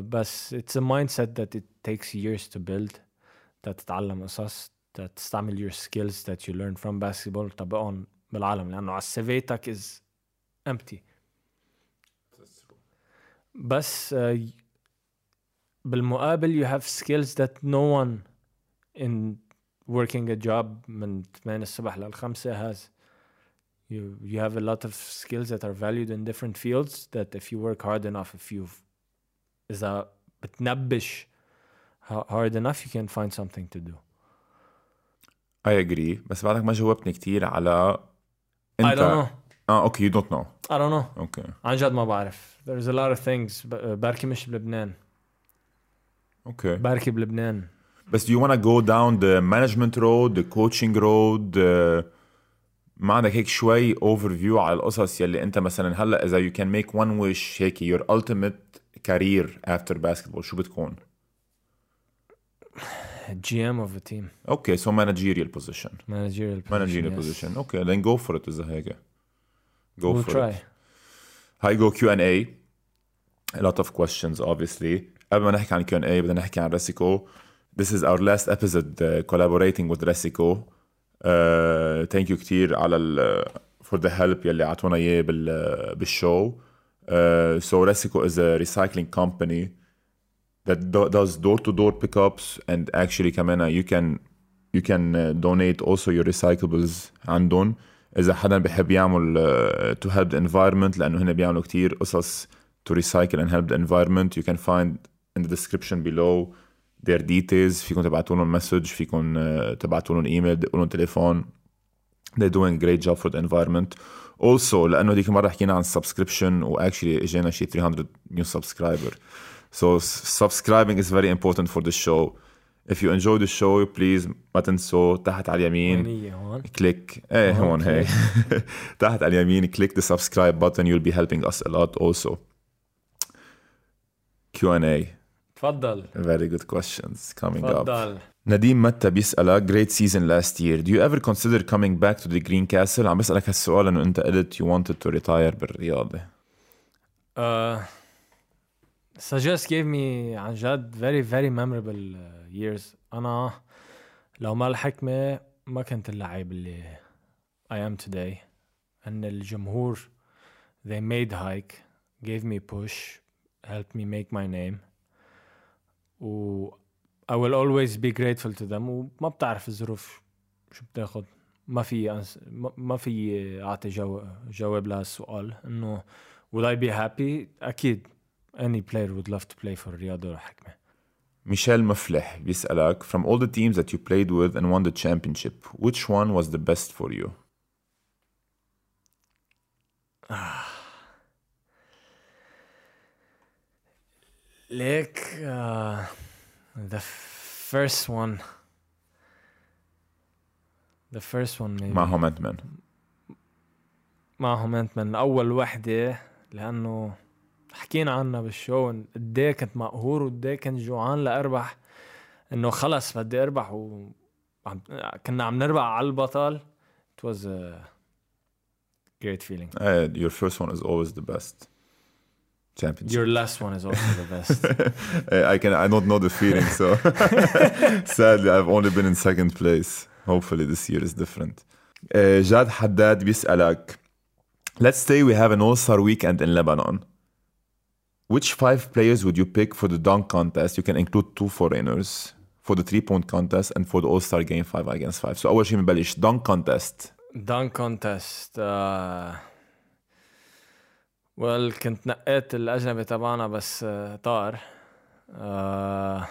بس it's a mindset that it takes years to build تتعلم قصص تستعمل your skills that you learn from basketball تطبقهم بالعالم لانه على السيفي تك is empty بس uh, بالمقابل you have skills that no one in working a job من 8 الصبح للخمسة has you you have a lot of skills that are valued in different fields that if you work hard enough if you إذا بتنبش hard enough you can find something to do I agree بس بعدك ما جاوبتني كتير على انت I don't know آه أوكي you don't know I don't know أوكي عن جد ما بعرف there's a lot of things بركي مش بلبنان أوكي بركي بلبنان بس do you wanna go down the management road the coaching road uh, ما عندك هيك شوي overview على القصص يلي انت مثلا هلا اذا you can make one wish هيك your ultimate career after basketball شو بتكون؟ GM of a team. Okay, so managerial position. Managerial position. Managerial yes. position. Okay, then go for it إذا هيك. Go we'll for try. it. هاي go Q&A. A lot of questions obviously. قبل ما نحكي عن Q&A بدنا نحكي عن ريسيكو. This is our last episode uh, collaborating with Resico. Uh, thank you كتير على ال for the help يلي عطونا اياه بال بالشو. Uh, so Resico is a recycling company that do, does door to door pickups and actually كمان you can you can uh, donate also your recyclables عندهم اذا حدا بحب يعمل uh, to help the environment لانه هنا بيعملوا كتير قصص to recycle and help the environment you can find in the description below their details فيكم تبعتوا لهم مسج فيكم uh, تبعتوا لهم ايميل تدقوا لهم تليفون they're doing a great job for the environment also لانه ديك المره حكينا عن subscription و actually اجينا شي 300 new subscriber So subscribing is very important for the show. If you enjoy the show please ما تنسوا تحت على اليمين هون كليك ايه هون هي تحت على اليمين click the subscribe button you'll be helping us a lot also. Q&A تفضل very good questions coming up. تفضل نديم متى بيسألك great season last year do you ever consider coming back to the Green Castle عم بسألك هالسؤال لأنه أنت قلت you wanted to retire بالرياضة Uh, suggest gave me عن جد very very memorable uh, years أنا لو ما الحكمة ما كنت اللعيب اللي I am today أن الجمهور they made hike gave me push helped me make my name و I will always be grateful to them وما بتعرف الظروف شو بتاخد ما في أنس... ما ما في اعطي جو... جواب لهالسؤال انه would I be happy اكيد any player would love to play for رياض وحكمة ميشيل مفلح بيسألك from all the teams that you played with and won the championship which one was the best for you [sighs] ليك uh, the first one the first one maybe معهم انت مان معهم انت من اول وحده لانه حكينا عنها بالشو قد إيه كنت مقهور وقد إيه كنت جوعان لاربح انه خلص بدي اربح و عم- كنا عم نربح على البطل it was a great feeling Uh, your first one is always the best. Championship. your last one is also the best Uh, I can. I don't know the feeling, so sadly, I've only been in second place. Hopefully, this year is different. Uh, جاد حداد بيسألك Let's say we have an All-Star weekend in Lebanon. Which five players would you pick for the dunk contest? You can include two foreigners for the three-point contest and for the All-Star game five against five. So أول شيء بنبلش dunk contest. dunk contest uh, well كنت نقيت الأجنبي تبعنا بس uh, طار uh,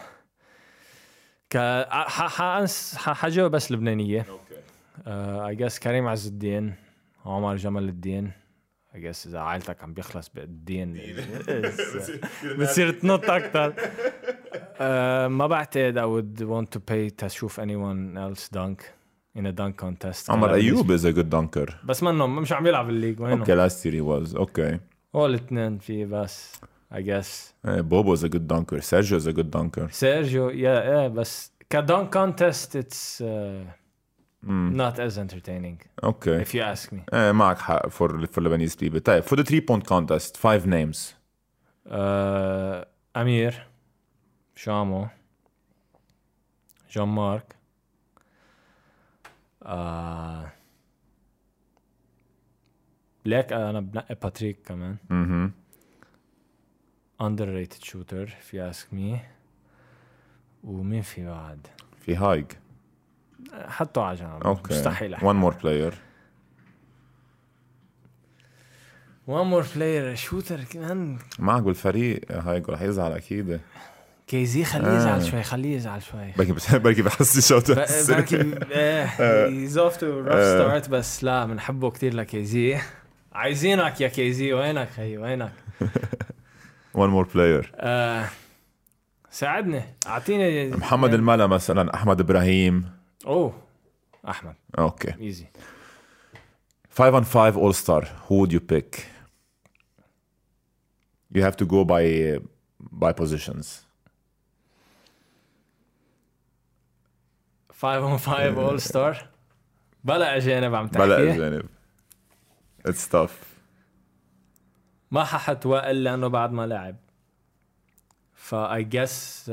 ك ح- حأنس- ح- حجاوب بس لبنانية uh, I guess كريم عز الدين عمر جمال الدين I guess إذا عائلتك عم بيخلص بالدين [laughs] بتصير تنط أكتر uh, [laughs] ما بعتقد I would want to pay تشوف anyone else dunk in a dunk contest عمر هلا أيوب is a good dunker. بس منه مش عم يلعب الليج وينه Okay, last year he was. Okay. هو الاثنين في بس I guess Uh, Bobo is a good dunker. Sergio is a good dunker. سيرجيو يا ايه بس كدونك كونتست اتس Mm. not as entertaining Okay. if you ask me Eh, معك حق for for Lebanese people. طيب for the three point contest five names. uh, امير شامو جون مارك uh, ليك أنا بنقي باتريك كمان Mm-hmm. underrated shooter if you ask me ومين في بعد في هايج. حطه على جنب. مستحيل أحكي. One more player. one more player شوتر كمان معك بالفريق هايج رح يزعل أكيد. كيزي خليه آه. يزعل شوي خليه يزعل شوي بركي بركي بحس شوت ب- بركي هيز اوف تو روف ستارت بس لا بنحبه كثير لكيزي عايزينك يا كيزي وينك هي وينك [laughs] One more player. آه ساعدني أعطيني محمد الملا مثلا أحمد إبراهيم. اوه احمد Okay. ايزي Five on five all star. Who would you pick? You have to go by by positions. 5 on 5 اول ستار بلا اجانب عم تحكي بلا اجانب. It's tough. ما ححط وائل لانه بعد ما لعب فاي جس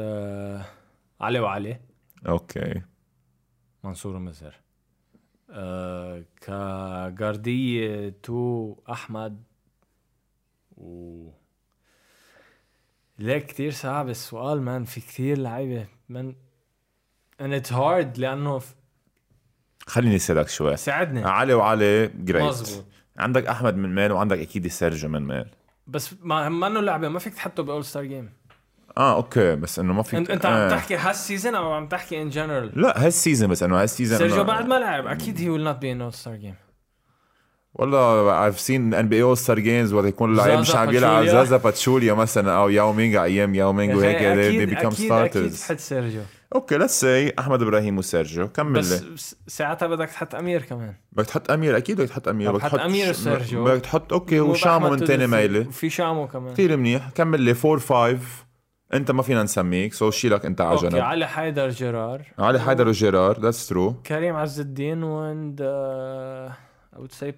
علي وعلي Okay. منصور مزهر آه تو أحمد و ليك كتير صعب السؤال مان في كتير لعيبة من and it's hard لأنه ف- خليني أسألك شوي. ساعدني. علي وعلي جريت مزبوط عندك أحمد من مال وعندك أكيد سيرجيو من مال بس ما منه لعبة ما فيك تحطه باول ستار جيم آه أوكي بس إنه ما في انت عم تحكي هالسيزون أو عم تحكي ان جنرال لا هالسيزون بس إنه هالسيزون سيرجيو بعد ما لعب أكيد هي ويل نوت بي ان اول ستار جيم والله I've seen NBA All Star Games وقت يكون اللعيب مش عم يلعب. زازا باتشوليا مثلا أو ياو على أيام ياو مينج وهيك they, become أكيد أكيد starters. تحط سيرجيو. أوكي ليتس سي أحمد إبراهيم وسيرجيو كمل بس لي. بس ساعتها بدك تحط أمير كمان. بدك تحط أمير أكيد بدك تحط أمير. بدك حط أمير وسيرجيو. بدك تحط أوكي مو وشامو من تاني تدفي. ميله وفي شامو كمان. كثير منيح. كمل لي 4 5 انت ما فينا نسميك سو شيلك انت على أوكي جنب علي حيدر جيرار علي حيدر وجيرار ذاتس ترو كريم عز الدين وند I would say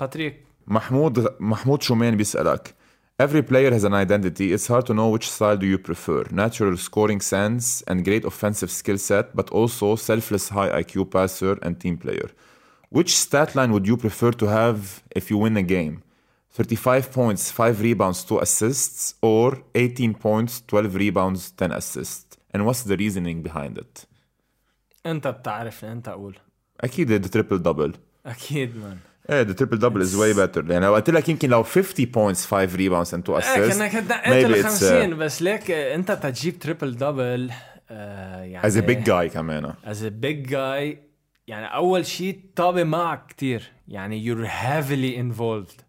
باتريك محمود محمود شومان بيسألك Every player has an identity. It's hard to know which style do you prefer. Natural scoring sense and great offensive skill set, but also selfless high IQ passer and team player. Which stat line would you prefer to have if you win a game? 35 points, 5 rebounds, 2 assists, or 18 points, 12 rebounds, 10 assists? And what's the reasoning behind it? انت بتعرفني انت أقول أكيد the triple double. أكيد مان إيه the triple double is way better يعني لو قلت لك يمكن لو 50 points 5 rebounds and 2 إيه assists كانك maybe ال it's, 50 بس ليك آه، انت تجيب تريبل دبل يعني as a big guy كمان as a big guy يعني اول شيء طابه معك كتير يعني you're heavily involved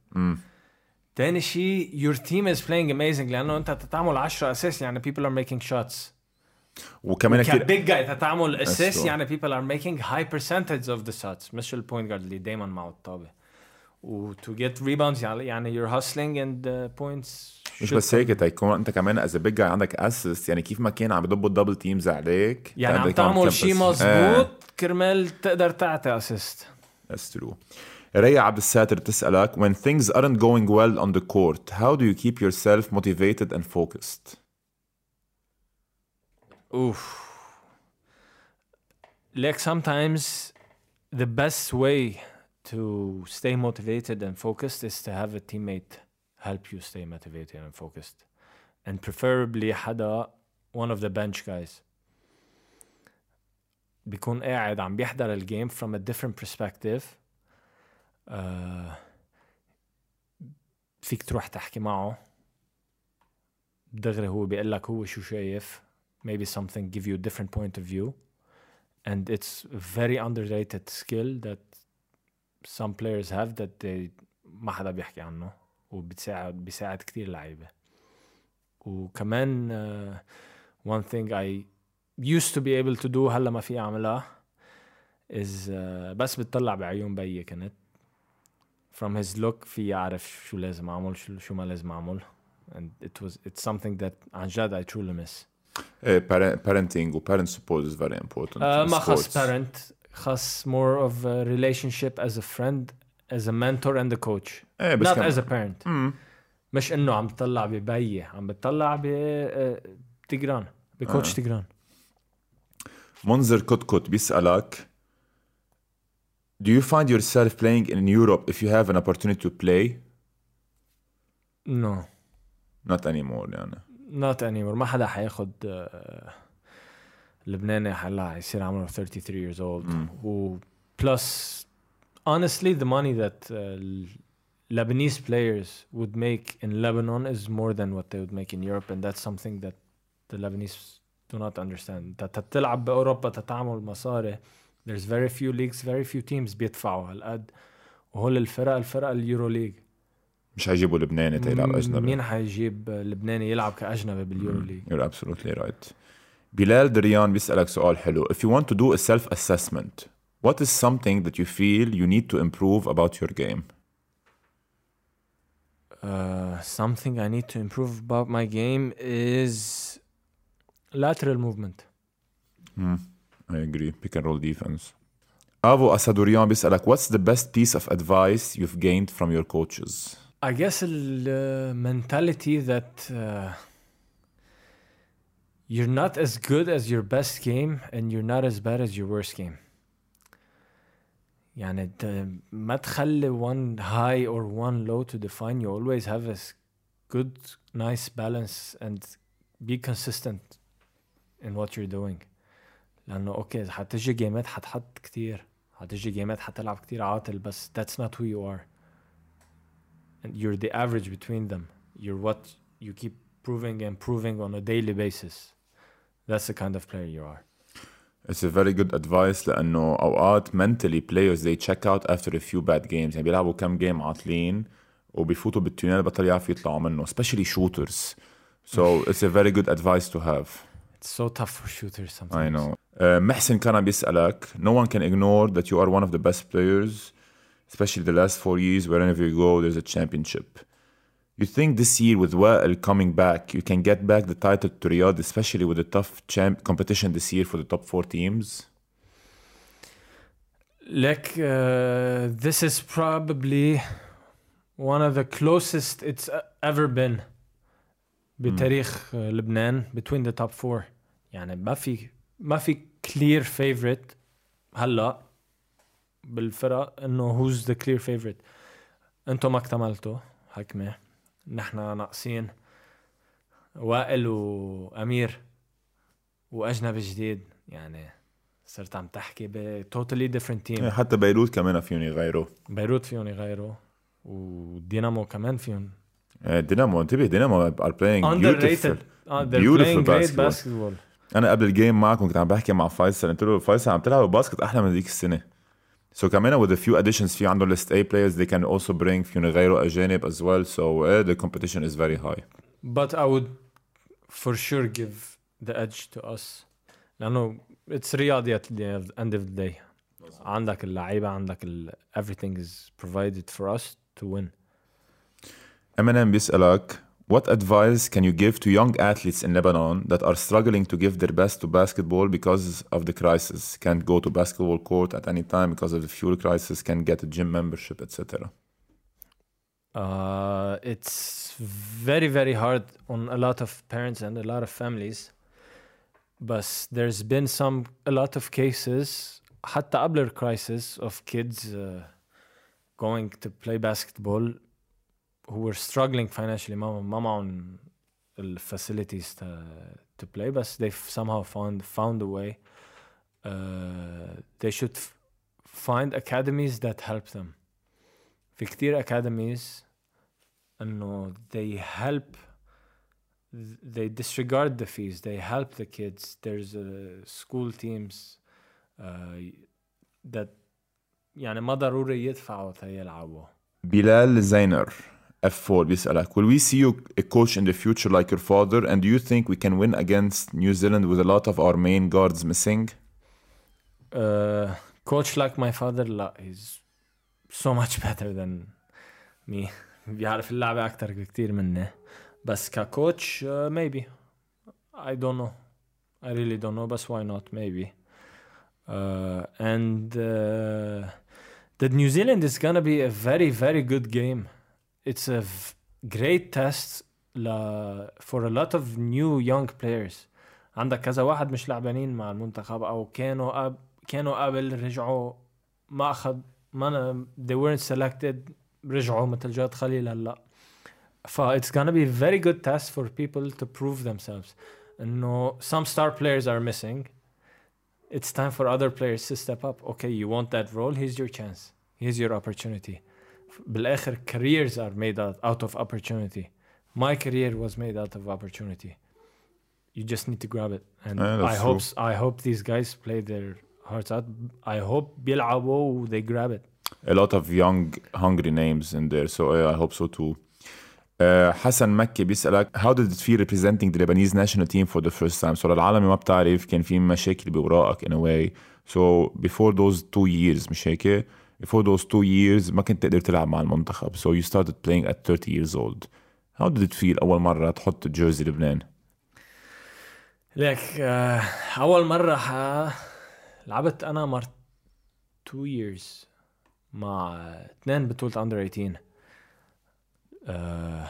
تاني شيء your team is playing amazing لأنه أنت تعمل 10 assists يعني people are making shots. وكمان كثير كبيج جاي تعمل assist. يعني people are making high percentage of the shots. مش ال point guard اللي دايما معه الطابة. و to get rebounds يعني you're hustling and uh, points مش بس هيك تيكون أنت كمان as big guy عندك assist يعني كيف ما كان عم يضبوا ال double teams عليك يعني عم تعمل شيء إيه. مزبوط كرمال تقدر تعطي اسيست That's true. ريا عبد الساتر تسألك when things aren't going well on the court how do you keep yourself motivated and focused Oof. Like sometimes the best way to stay motivated and focused is to have a teammate help you stay motivated and focused. And preferably حدا one of the bench guys. بيكون قاعد عم بيحضر الجيم from a different perspective. Uh, فيك تروح تحكي معه دغري هو بيقول لك هو شو شايف maybe something give you a different point of view and it's a very underrated skill that some players have that they ما حدا بيحكي عنه وبتساعد بيساعد كتير لعيبة وكمان uh, one thing I used to be able to do هلا ما في اعملها is uh, بس بتطلع بعيون بيي كنت from his look في اعرف شو لازم اعمل شو, شو ما لازم اعمل and it was it's something that عن جد I truly miss Eh, parent- parenting و parent support is very important آه، in ما خص sports. parent خص more of a relationship as a friend as a mentor and a coach ايه بس not كمان- as a parent مم. مش انه عم بتطلع ببي عم بتطلع ب آه، تجران بكوتش آه. تجران منذر كتكت بيسألك Do you find yourself playing in Europe if you have an opportunity to play? no Not anymore يعني not anymore ما حدا حياخد آه، لبناني هلا حيصير عمره 33 years old مم. و plus honestly the money that uh, Lebanese players would make in Lebanon is more than what they would make in Europe and that's something that the Lebanese do not understand انت تلعب باوروبا تتعمل مصاري there's very few leagues very few teams بيدفعوا هالقد وهول الفرق الفرق اليورو ليج مش هيجيبوا لبناني تيلعب أجنبي مين حيجيب لبناني يلعب كاجنبي باليورو ليج You're absolutely right. بلال دريان بيسألك سؤال حلو. If you want to do a self-assessment, what is something that you feel you need to improve about your game? Uh, something I need to improve about my game is lateral movement. Hmm, I agree. Pick and roll defense. Avo Asadurian بيسألك what's the best piece of advice you've gained from your coaches? I guess the mentality that uh, you're not as good as your best game and you're not as bad as your worst game. يعني انت ما تخلي one high or one low to define you always have a s- good nice balance and be consistent in what you're doing لانه اوكي حتجي جيمات حتحط كتير حتجي جيمات حتلعب كتير عاطل بس that's not who you are and you're the average between them you're what you keep proving and proving on a daily basis that's the kind of player you are It's a very good advice لأنه أوقات mentally players they check out after a few bad games يعني بيلعبوا كم جيم عاطلين وبيفوتوا بالتونيل بطل يعرفوا يطلعوا منه especially shooters so it's a very good advice to have it's so tough for shooters sometimes I know uh, محسن كان بيسألك no one can ignore that you are one of the best players especially the last four years wherever you go there's a championship you think this year with Wael coming back you can get back the title to Riyadh especially with the tough champ competition this year for the top four teams like uh, this is probably one of the closest it's uh, ever been بتاريخ uh, لبنان between the top four. يعني ما في ما في clear favorite هلا بالفرق إنه who's the clear favorite. أنتم ما اكتملتوا حكمه نحن ناقصين وائل وأمير وأجنبي جديد. يعني صرت عم تحكي ب totally different team. حتى بيروت كمان فيهم يغيروا. بيروت فيهم يغيروا ودينامو كمان فيهم آه، دينامو انتبه دينامو are playing beautiful underrated uh, they're Beautiful playing great basketball. basketball انا قبل الجيم معكم كنت عم بحكي مع فيصل قلت له فيصل عم تلعب باسكت احلى من ذيك السنه So كمان with a few additions في عندهم list A players they can also bring في غيره أجانب as well so uh, the competition is very high. But I would for sure give the edge to us لأنه it's رياضي at the end of the day عندك اللعيبة عندك ال everything is provided for us to win. Eminem بيسألك What advice can you give to young athletes in Lebanon that are struggling to give their best to basketball because of the crisis? Can't go to basketball court at any time because of the fuel crisis, can't get a gym membership, etc. Uh, it's very, very hard on a lot of parents and a lot of families. But there's been some, a lot of cases, حتى قبل crisis of kids uh, going to play basketball who were struggling financially ما ما معهم facilities to, to play but they've somehow found found a way uh, they should find academies that help them في كتير academies انه they help they disregard the fees they help the kids there's uh, school teams uh, that يعني ما ضروري يدفعوا يلعبوا بلال زينر F4 بيسألك Will we see you a coach in the future like your father and do you think we can win against New Zealand with a lot of our main guards missing? Uh, coach like my father لا he's so much better [laughs] than me بيعرف اللعبة أكتر بكتير مني بس ككوتش uh, maybe I don't know I really don't know بس why not maybe uh, and uh, the New Zealand is gonna be a very very good game it's a great test for a lot of new young players عندك كذا واحد مش لعبانين مع المنتخب او كانوا أب كانوا قبل رجعوا ما اخذ ما they weren't selected رجعوا مثل جاد خليل هلا ف it's gonna be a very good test for people to prove themselves انه some star players are missing it's time for other players to step up okay you want that role here's your chance here's your opportunity بالاخر careers are made out, out of opportunity my career was made out of opportunity you just need to grab it and yeah, I hope I hope these guys play their hearts out I hope بيلعبوا they grab it a lot of young hungry names in there so yeah, I hope so too uh, حسن مكي بيسألك how did it feel representing the Lebanese national team for the first time so للعالم ما بتعرف كان في مشاكل بوراقك in a way so before those two years مش هيك before those two years ما كنت تقدر تلعب مع المنتخب. So you started playing at 30 years old. How did it feel أول مرة تحط جيرزي لبنان؟ ليك uh, أول مرة ح... لعبت أنا مر 2 years مع اثنين بطولة under 18 uh,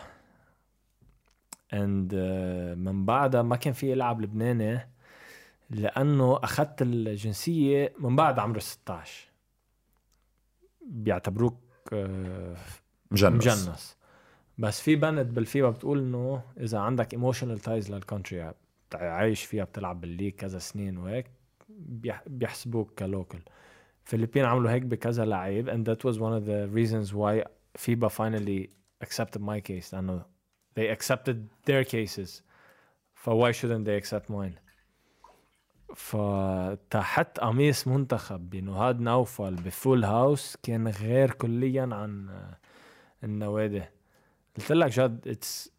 and uh, من بعدها ما كان في العب لبناني لأنه أخذت الجنسية من بعد عمر 16 بيعتبروك آه، مجنس. مجنس. بس في بنت بالفيفا بتقول إنه إذا عندك emotional ties لل country عايش فيها بتلعب بالليج كذا سنين وهيك بيحسبوك كلوكل فيلبين عملوا هيك بكذا لعيب and that was one of the reasons why FIBA finally accepted my case لأنه they accepted their cases. ف why shouldn't they accept mine فتحت قميص منتخب بنهاد نوفل بفول هاوس كان غير كليا عن النوادي. قلت لك جد اتس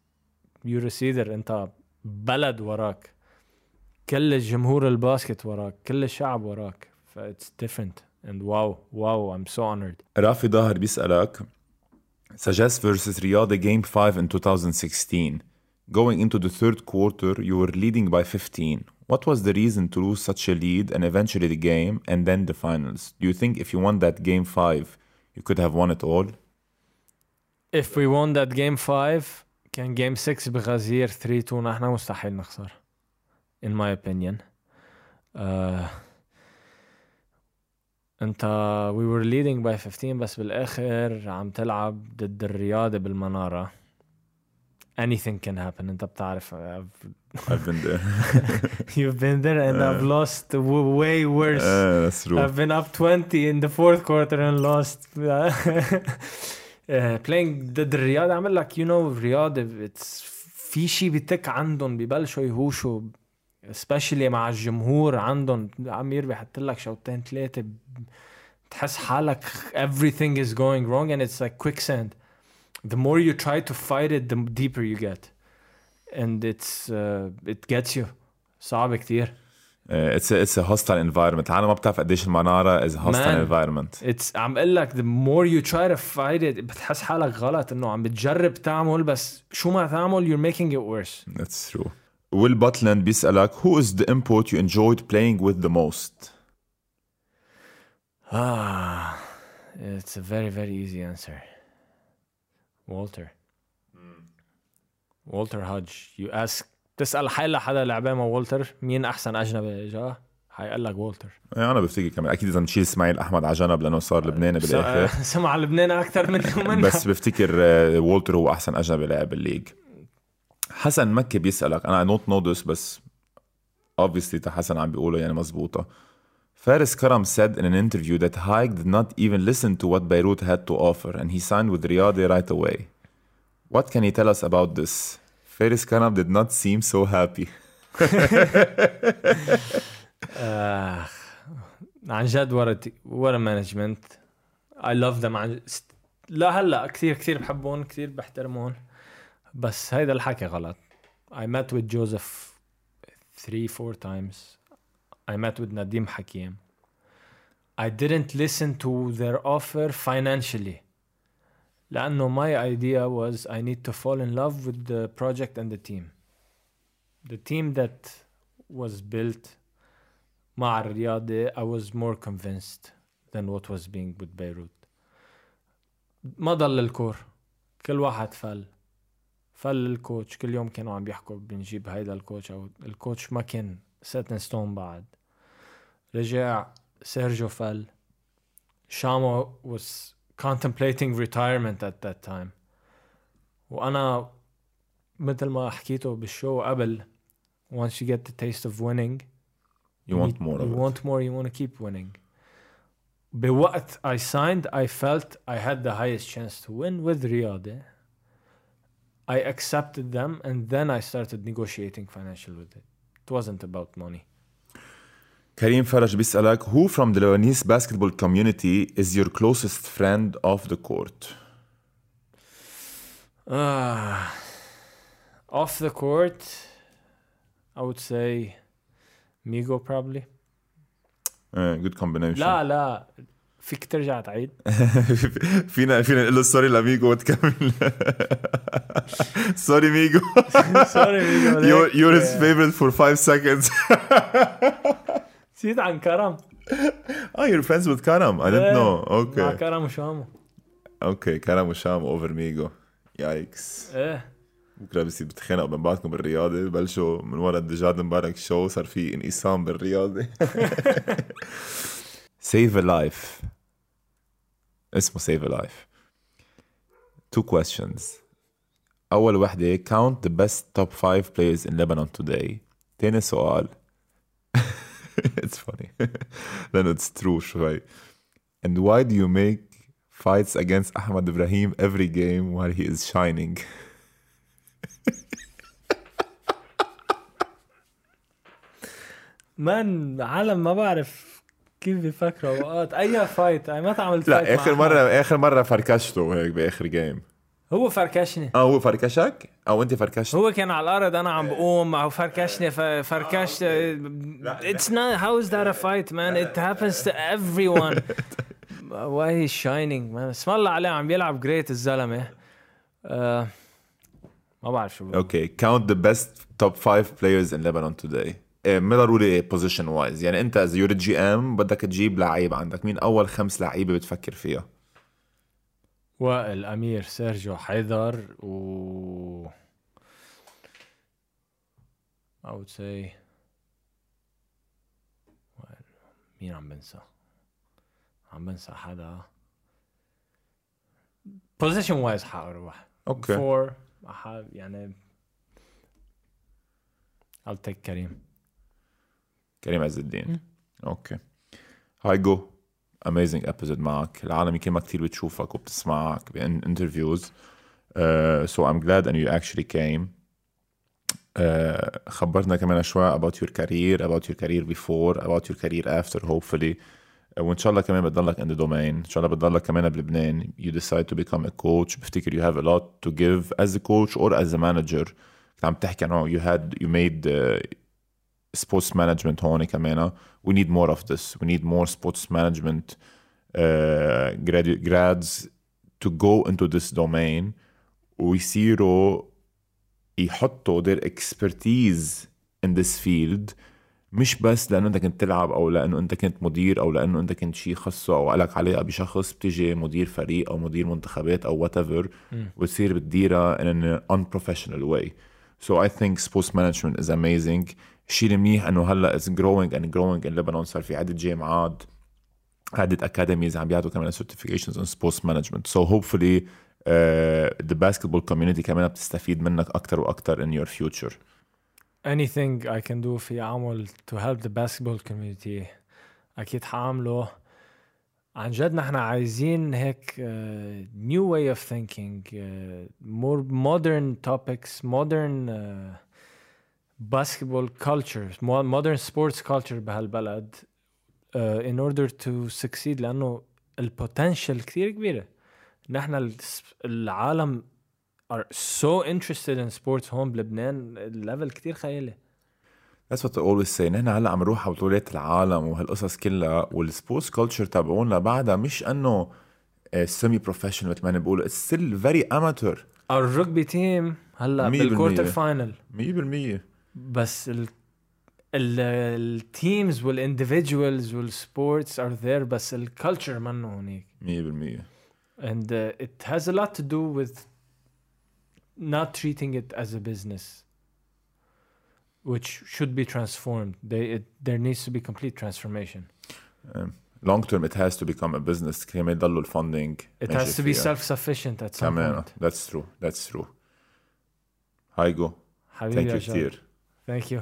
يو أنت بلد وراك. كل الجمهور الباسكت وراك كل الشعب وراك. فاتس ديفرنت اند واو واو ام سو اونرد رافي ظاهر بيسألك Sagesse versus Riyadh game 5 in 2016 Going into the third quarter you were leading by 15 What was the reason to lose such a lead and eventually the game and then the finals? Do you think if you won that game five, you could have won it all? If we won that game five, كان game 6 بغزير 3 2 نحن مستحيل نخسر. In my opinion. Uh, انت we were leading by 15 بس بالاخر عم تلعب ضد الرياضة بالمنارة. anything can happen انت بتعرف I've been there. [laughs] You've been there, and uh, I've lost way worse. Uh, that's true. I've been up 20 in the fourth quarter and lost. uh, [laughs] playing ضد الرياض عمل لك you know الرياض it's في شيء بتك عندهم ببلشوا يهوشوا especially مع الجمهور عندهم عمير بيحط لك شوطين ثلاثه تحس حالك everything is going wrong and it's like quicksand the more you try to fight it the deeper you get and it's uh, it gets you صعب كتير اتس اتس ا هوستile environment العالم ما بتعرف قديش المناره از هوستile Man. environment it's عم اقول لك the more you try to fight it بتحس حالك غلط انه عم بتجرب تعمل بس شو ما تعمل you're making it worse That's true. Will Butland بيسألك who is the import you enjoyed playing with the most? ah it's a very very easy answer Walter. Walter Hodge. You ask تسأل حيلا حدا لعبان مع والتر مين أحسن أجنبي؟ جا. حيقول لك والتر يعني أنا بفتكر كمان. أكيد إذا نشيل إسماعيل أحمد على جنب لأنه صار لبناني بالآخر. سمع [laughs] لبنان أكثر مني ومنها [laughs] بس بفتكر آه، والتر هو أحسن أجنبي لاعب بالليج. حسن مكي بيسألك أنا I don't know this بس obviously تا حسن عم بيقوله يعني مزبوطة. فارس كرم said in an interview that Haig did not even listen to what Beirut had to offer and he signed with Riyadh right away. What can you tell us about this? Faris Karam did not seem so happy. [laughs] آه عن جد ورا ورا مانجمنت اي لاف ذم عن ست- لا هلا كثير كثير بحبهم كثير بحترمهم بس هيدا الحكي غلط I met with Joseph three four times I met with Nadim Hakim I didn't listen to their offer financially لأنه my idea was I need to fall in love with the project and the team the team that was built مع الرياضة I was more convinced than what was being with Beirut ما ضل الكور كل واحد فل فل الكوتش كل يوم كانوا عم بيحكوا بنجيب هيدا الكوتش او الكوتش ما كان set in stone بعد رجع سيرجيو فل شامو was contemplating retirement at that time وانا مثل ما حكيته بالشو قبل once you get the taste of winning You want need- more of you it. want more you want to keep winning بوقت I signed I felt I had the highest chance to win with Riyadh I accepted them and then I started negotiating financial with it it wasn't about money Karim Faraj بيسألك who from the Lebanese basketball community is your closest friend off the court? Ah, off the court I would say Migo probably Uh, good combination. لا لا فيك ترجع تعيد فينا فينا نقول له سوري لميجو وتكمل سوري ميجو سوري ميجو you're, you're his favorite for five seconds [laughs] نسيت عن كرم. آه you're friends with كرم I don't know okay مع كرم وشامو. okay كرم وشامو over ميجو yikes إيه بكرة بصير بتخانقوا بين بعضكم بالرياضة. بلشوا من ورا الدجاد مبارك شو صار في انقسام بالرياضة. save a life اسمه save a life two questions أول وحدة count the best top 5 players in Lebanon today. ثاني سؤال. [laughs] [laughs] it's funny. [laughs] لأنه it's true شوي and why do you make fights against Ahmad Ibrahim every game while he is shining? [laughs] man عالم ما بعرف كيف بيفكروا. اوقات أي fight أنا ما تعملت fight لا مع آخر أحد. مره آخر مرة فركشته هيك بآخر game هو فركشني. آه هو فركشك؟ أو أنت فركشت. هو كان على الأرض أنا عم بقوم أو فركشني فركشت. it's not how is that a fight man? It happens to everyone. [laughs] Why he's shining man? اسم الله عليه عم بيلعب great الزلمة. آه، ما بعرف شو. Okay. Count the best top five players in Lebanon today. إيه، ما ضروري position wise يعني أنت as your GM بدك تجيب لعيب عندك. مين أول خمس لعيبة بتفكر فيها؟ وائل امير سيرجيو حيدر و I would say. مين عم بنسى؟ عم بنسى حدا. Position wise حاروح okay. Four أح- يعني I'll take كريم كريم عز الدين. Okay. هاي جو. اميزنج ابيزود معك العالم يمكن ما كثير بتشوفك وبتسمعك بانترفيوز سو ام جلاد ان يو اكشلي كيم خبرتنا كمان شوي about your career about your career before about your career after hopefully وان شاء الله كمان بتضلك in the domain ان شاء الله بتضلك كمان بلبنان you decide to become a coach بفتكر you have a lot to give as a coach or as a manager كنت عم تحكي عنه you had you made uh, sports management هون كمان we need more of this we need more sports management uh, grad- grads to go into this domain ويصيروا يحطوا their expertise in this field مش بس لانه انت كنت تلعب او لانه انت كنت مدير او لانه انت كنت شيء خصه او لك علاقه بشخص بتيجي مدير فريق او مدير منتخبات او وات ايفر وتصير بتديرها in an unprofessional way so I think sports management is amazing الشيء المنيح انه هلا is growing and growing in Lebanon صار في عده جامعات عدة academies عم بيعطوا كمان in sports management so hopefully uh, the basketball community كمان بتستفيد منك أكثر وأكثر in your future anything I can do في أعمل to help the basketball community أكيد حأعمله عن جد نحن عايزين هيك uh, new way of thinking uh, more modern topics modern uh, basketball culture mo- modern sports culture بهالبلد uh, in order to succeed لأنه ال potential كثير كبيرة نحن العالم are so interested in sports. هون بلبنان ال level كتير خيالي. That's what I always say. نحن هلأ عم نروح على بطولات العالم وهالقصص كلها وال sports culture تبعونا بعدها مش إنه semi professional مثل ما بيقولوا it's still very amateur الرugby تيم هلأ بالمية. فاينل 100% بس ال التيمز والاندفيدوالز والسبورتس ار ذير بس الكالتشر منه هونيك 100% and uh, it has a lot to do with not treating it as a business which should be transformed they, it, there needs to be complete transformation long term it has to become a business كمان يضلوا الفندنج it has to be self-sufficient at some كمان point that's true that's true هايجو حبيبي thank يا you جاد. كثير thank you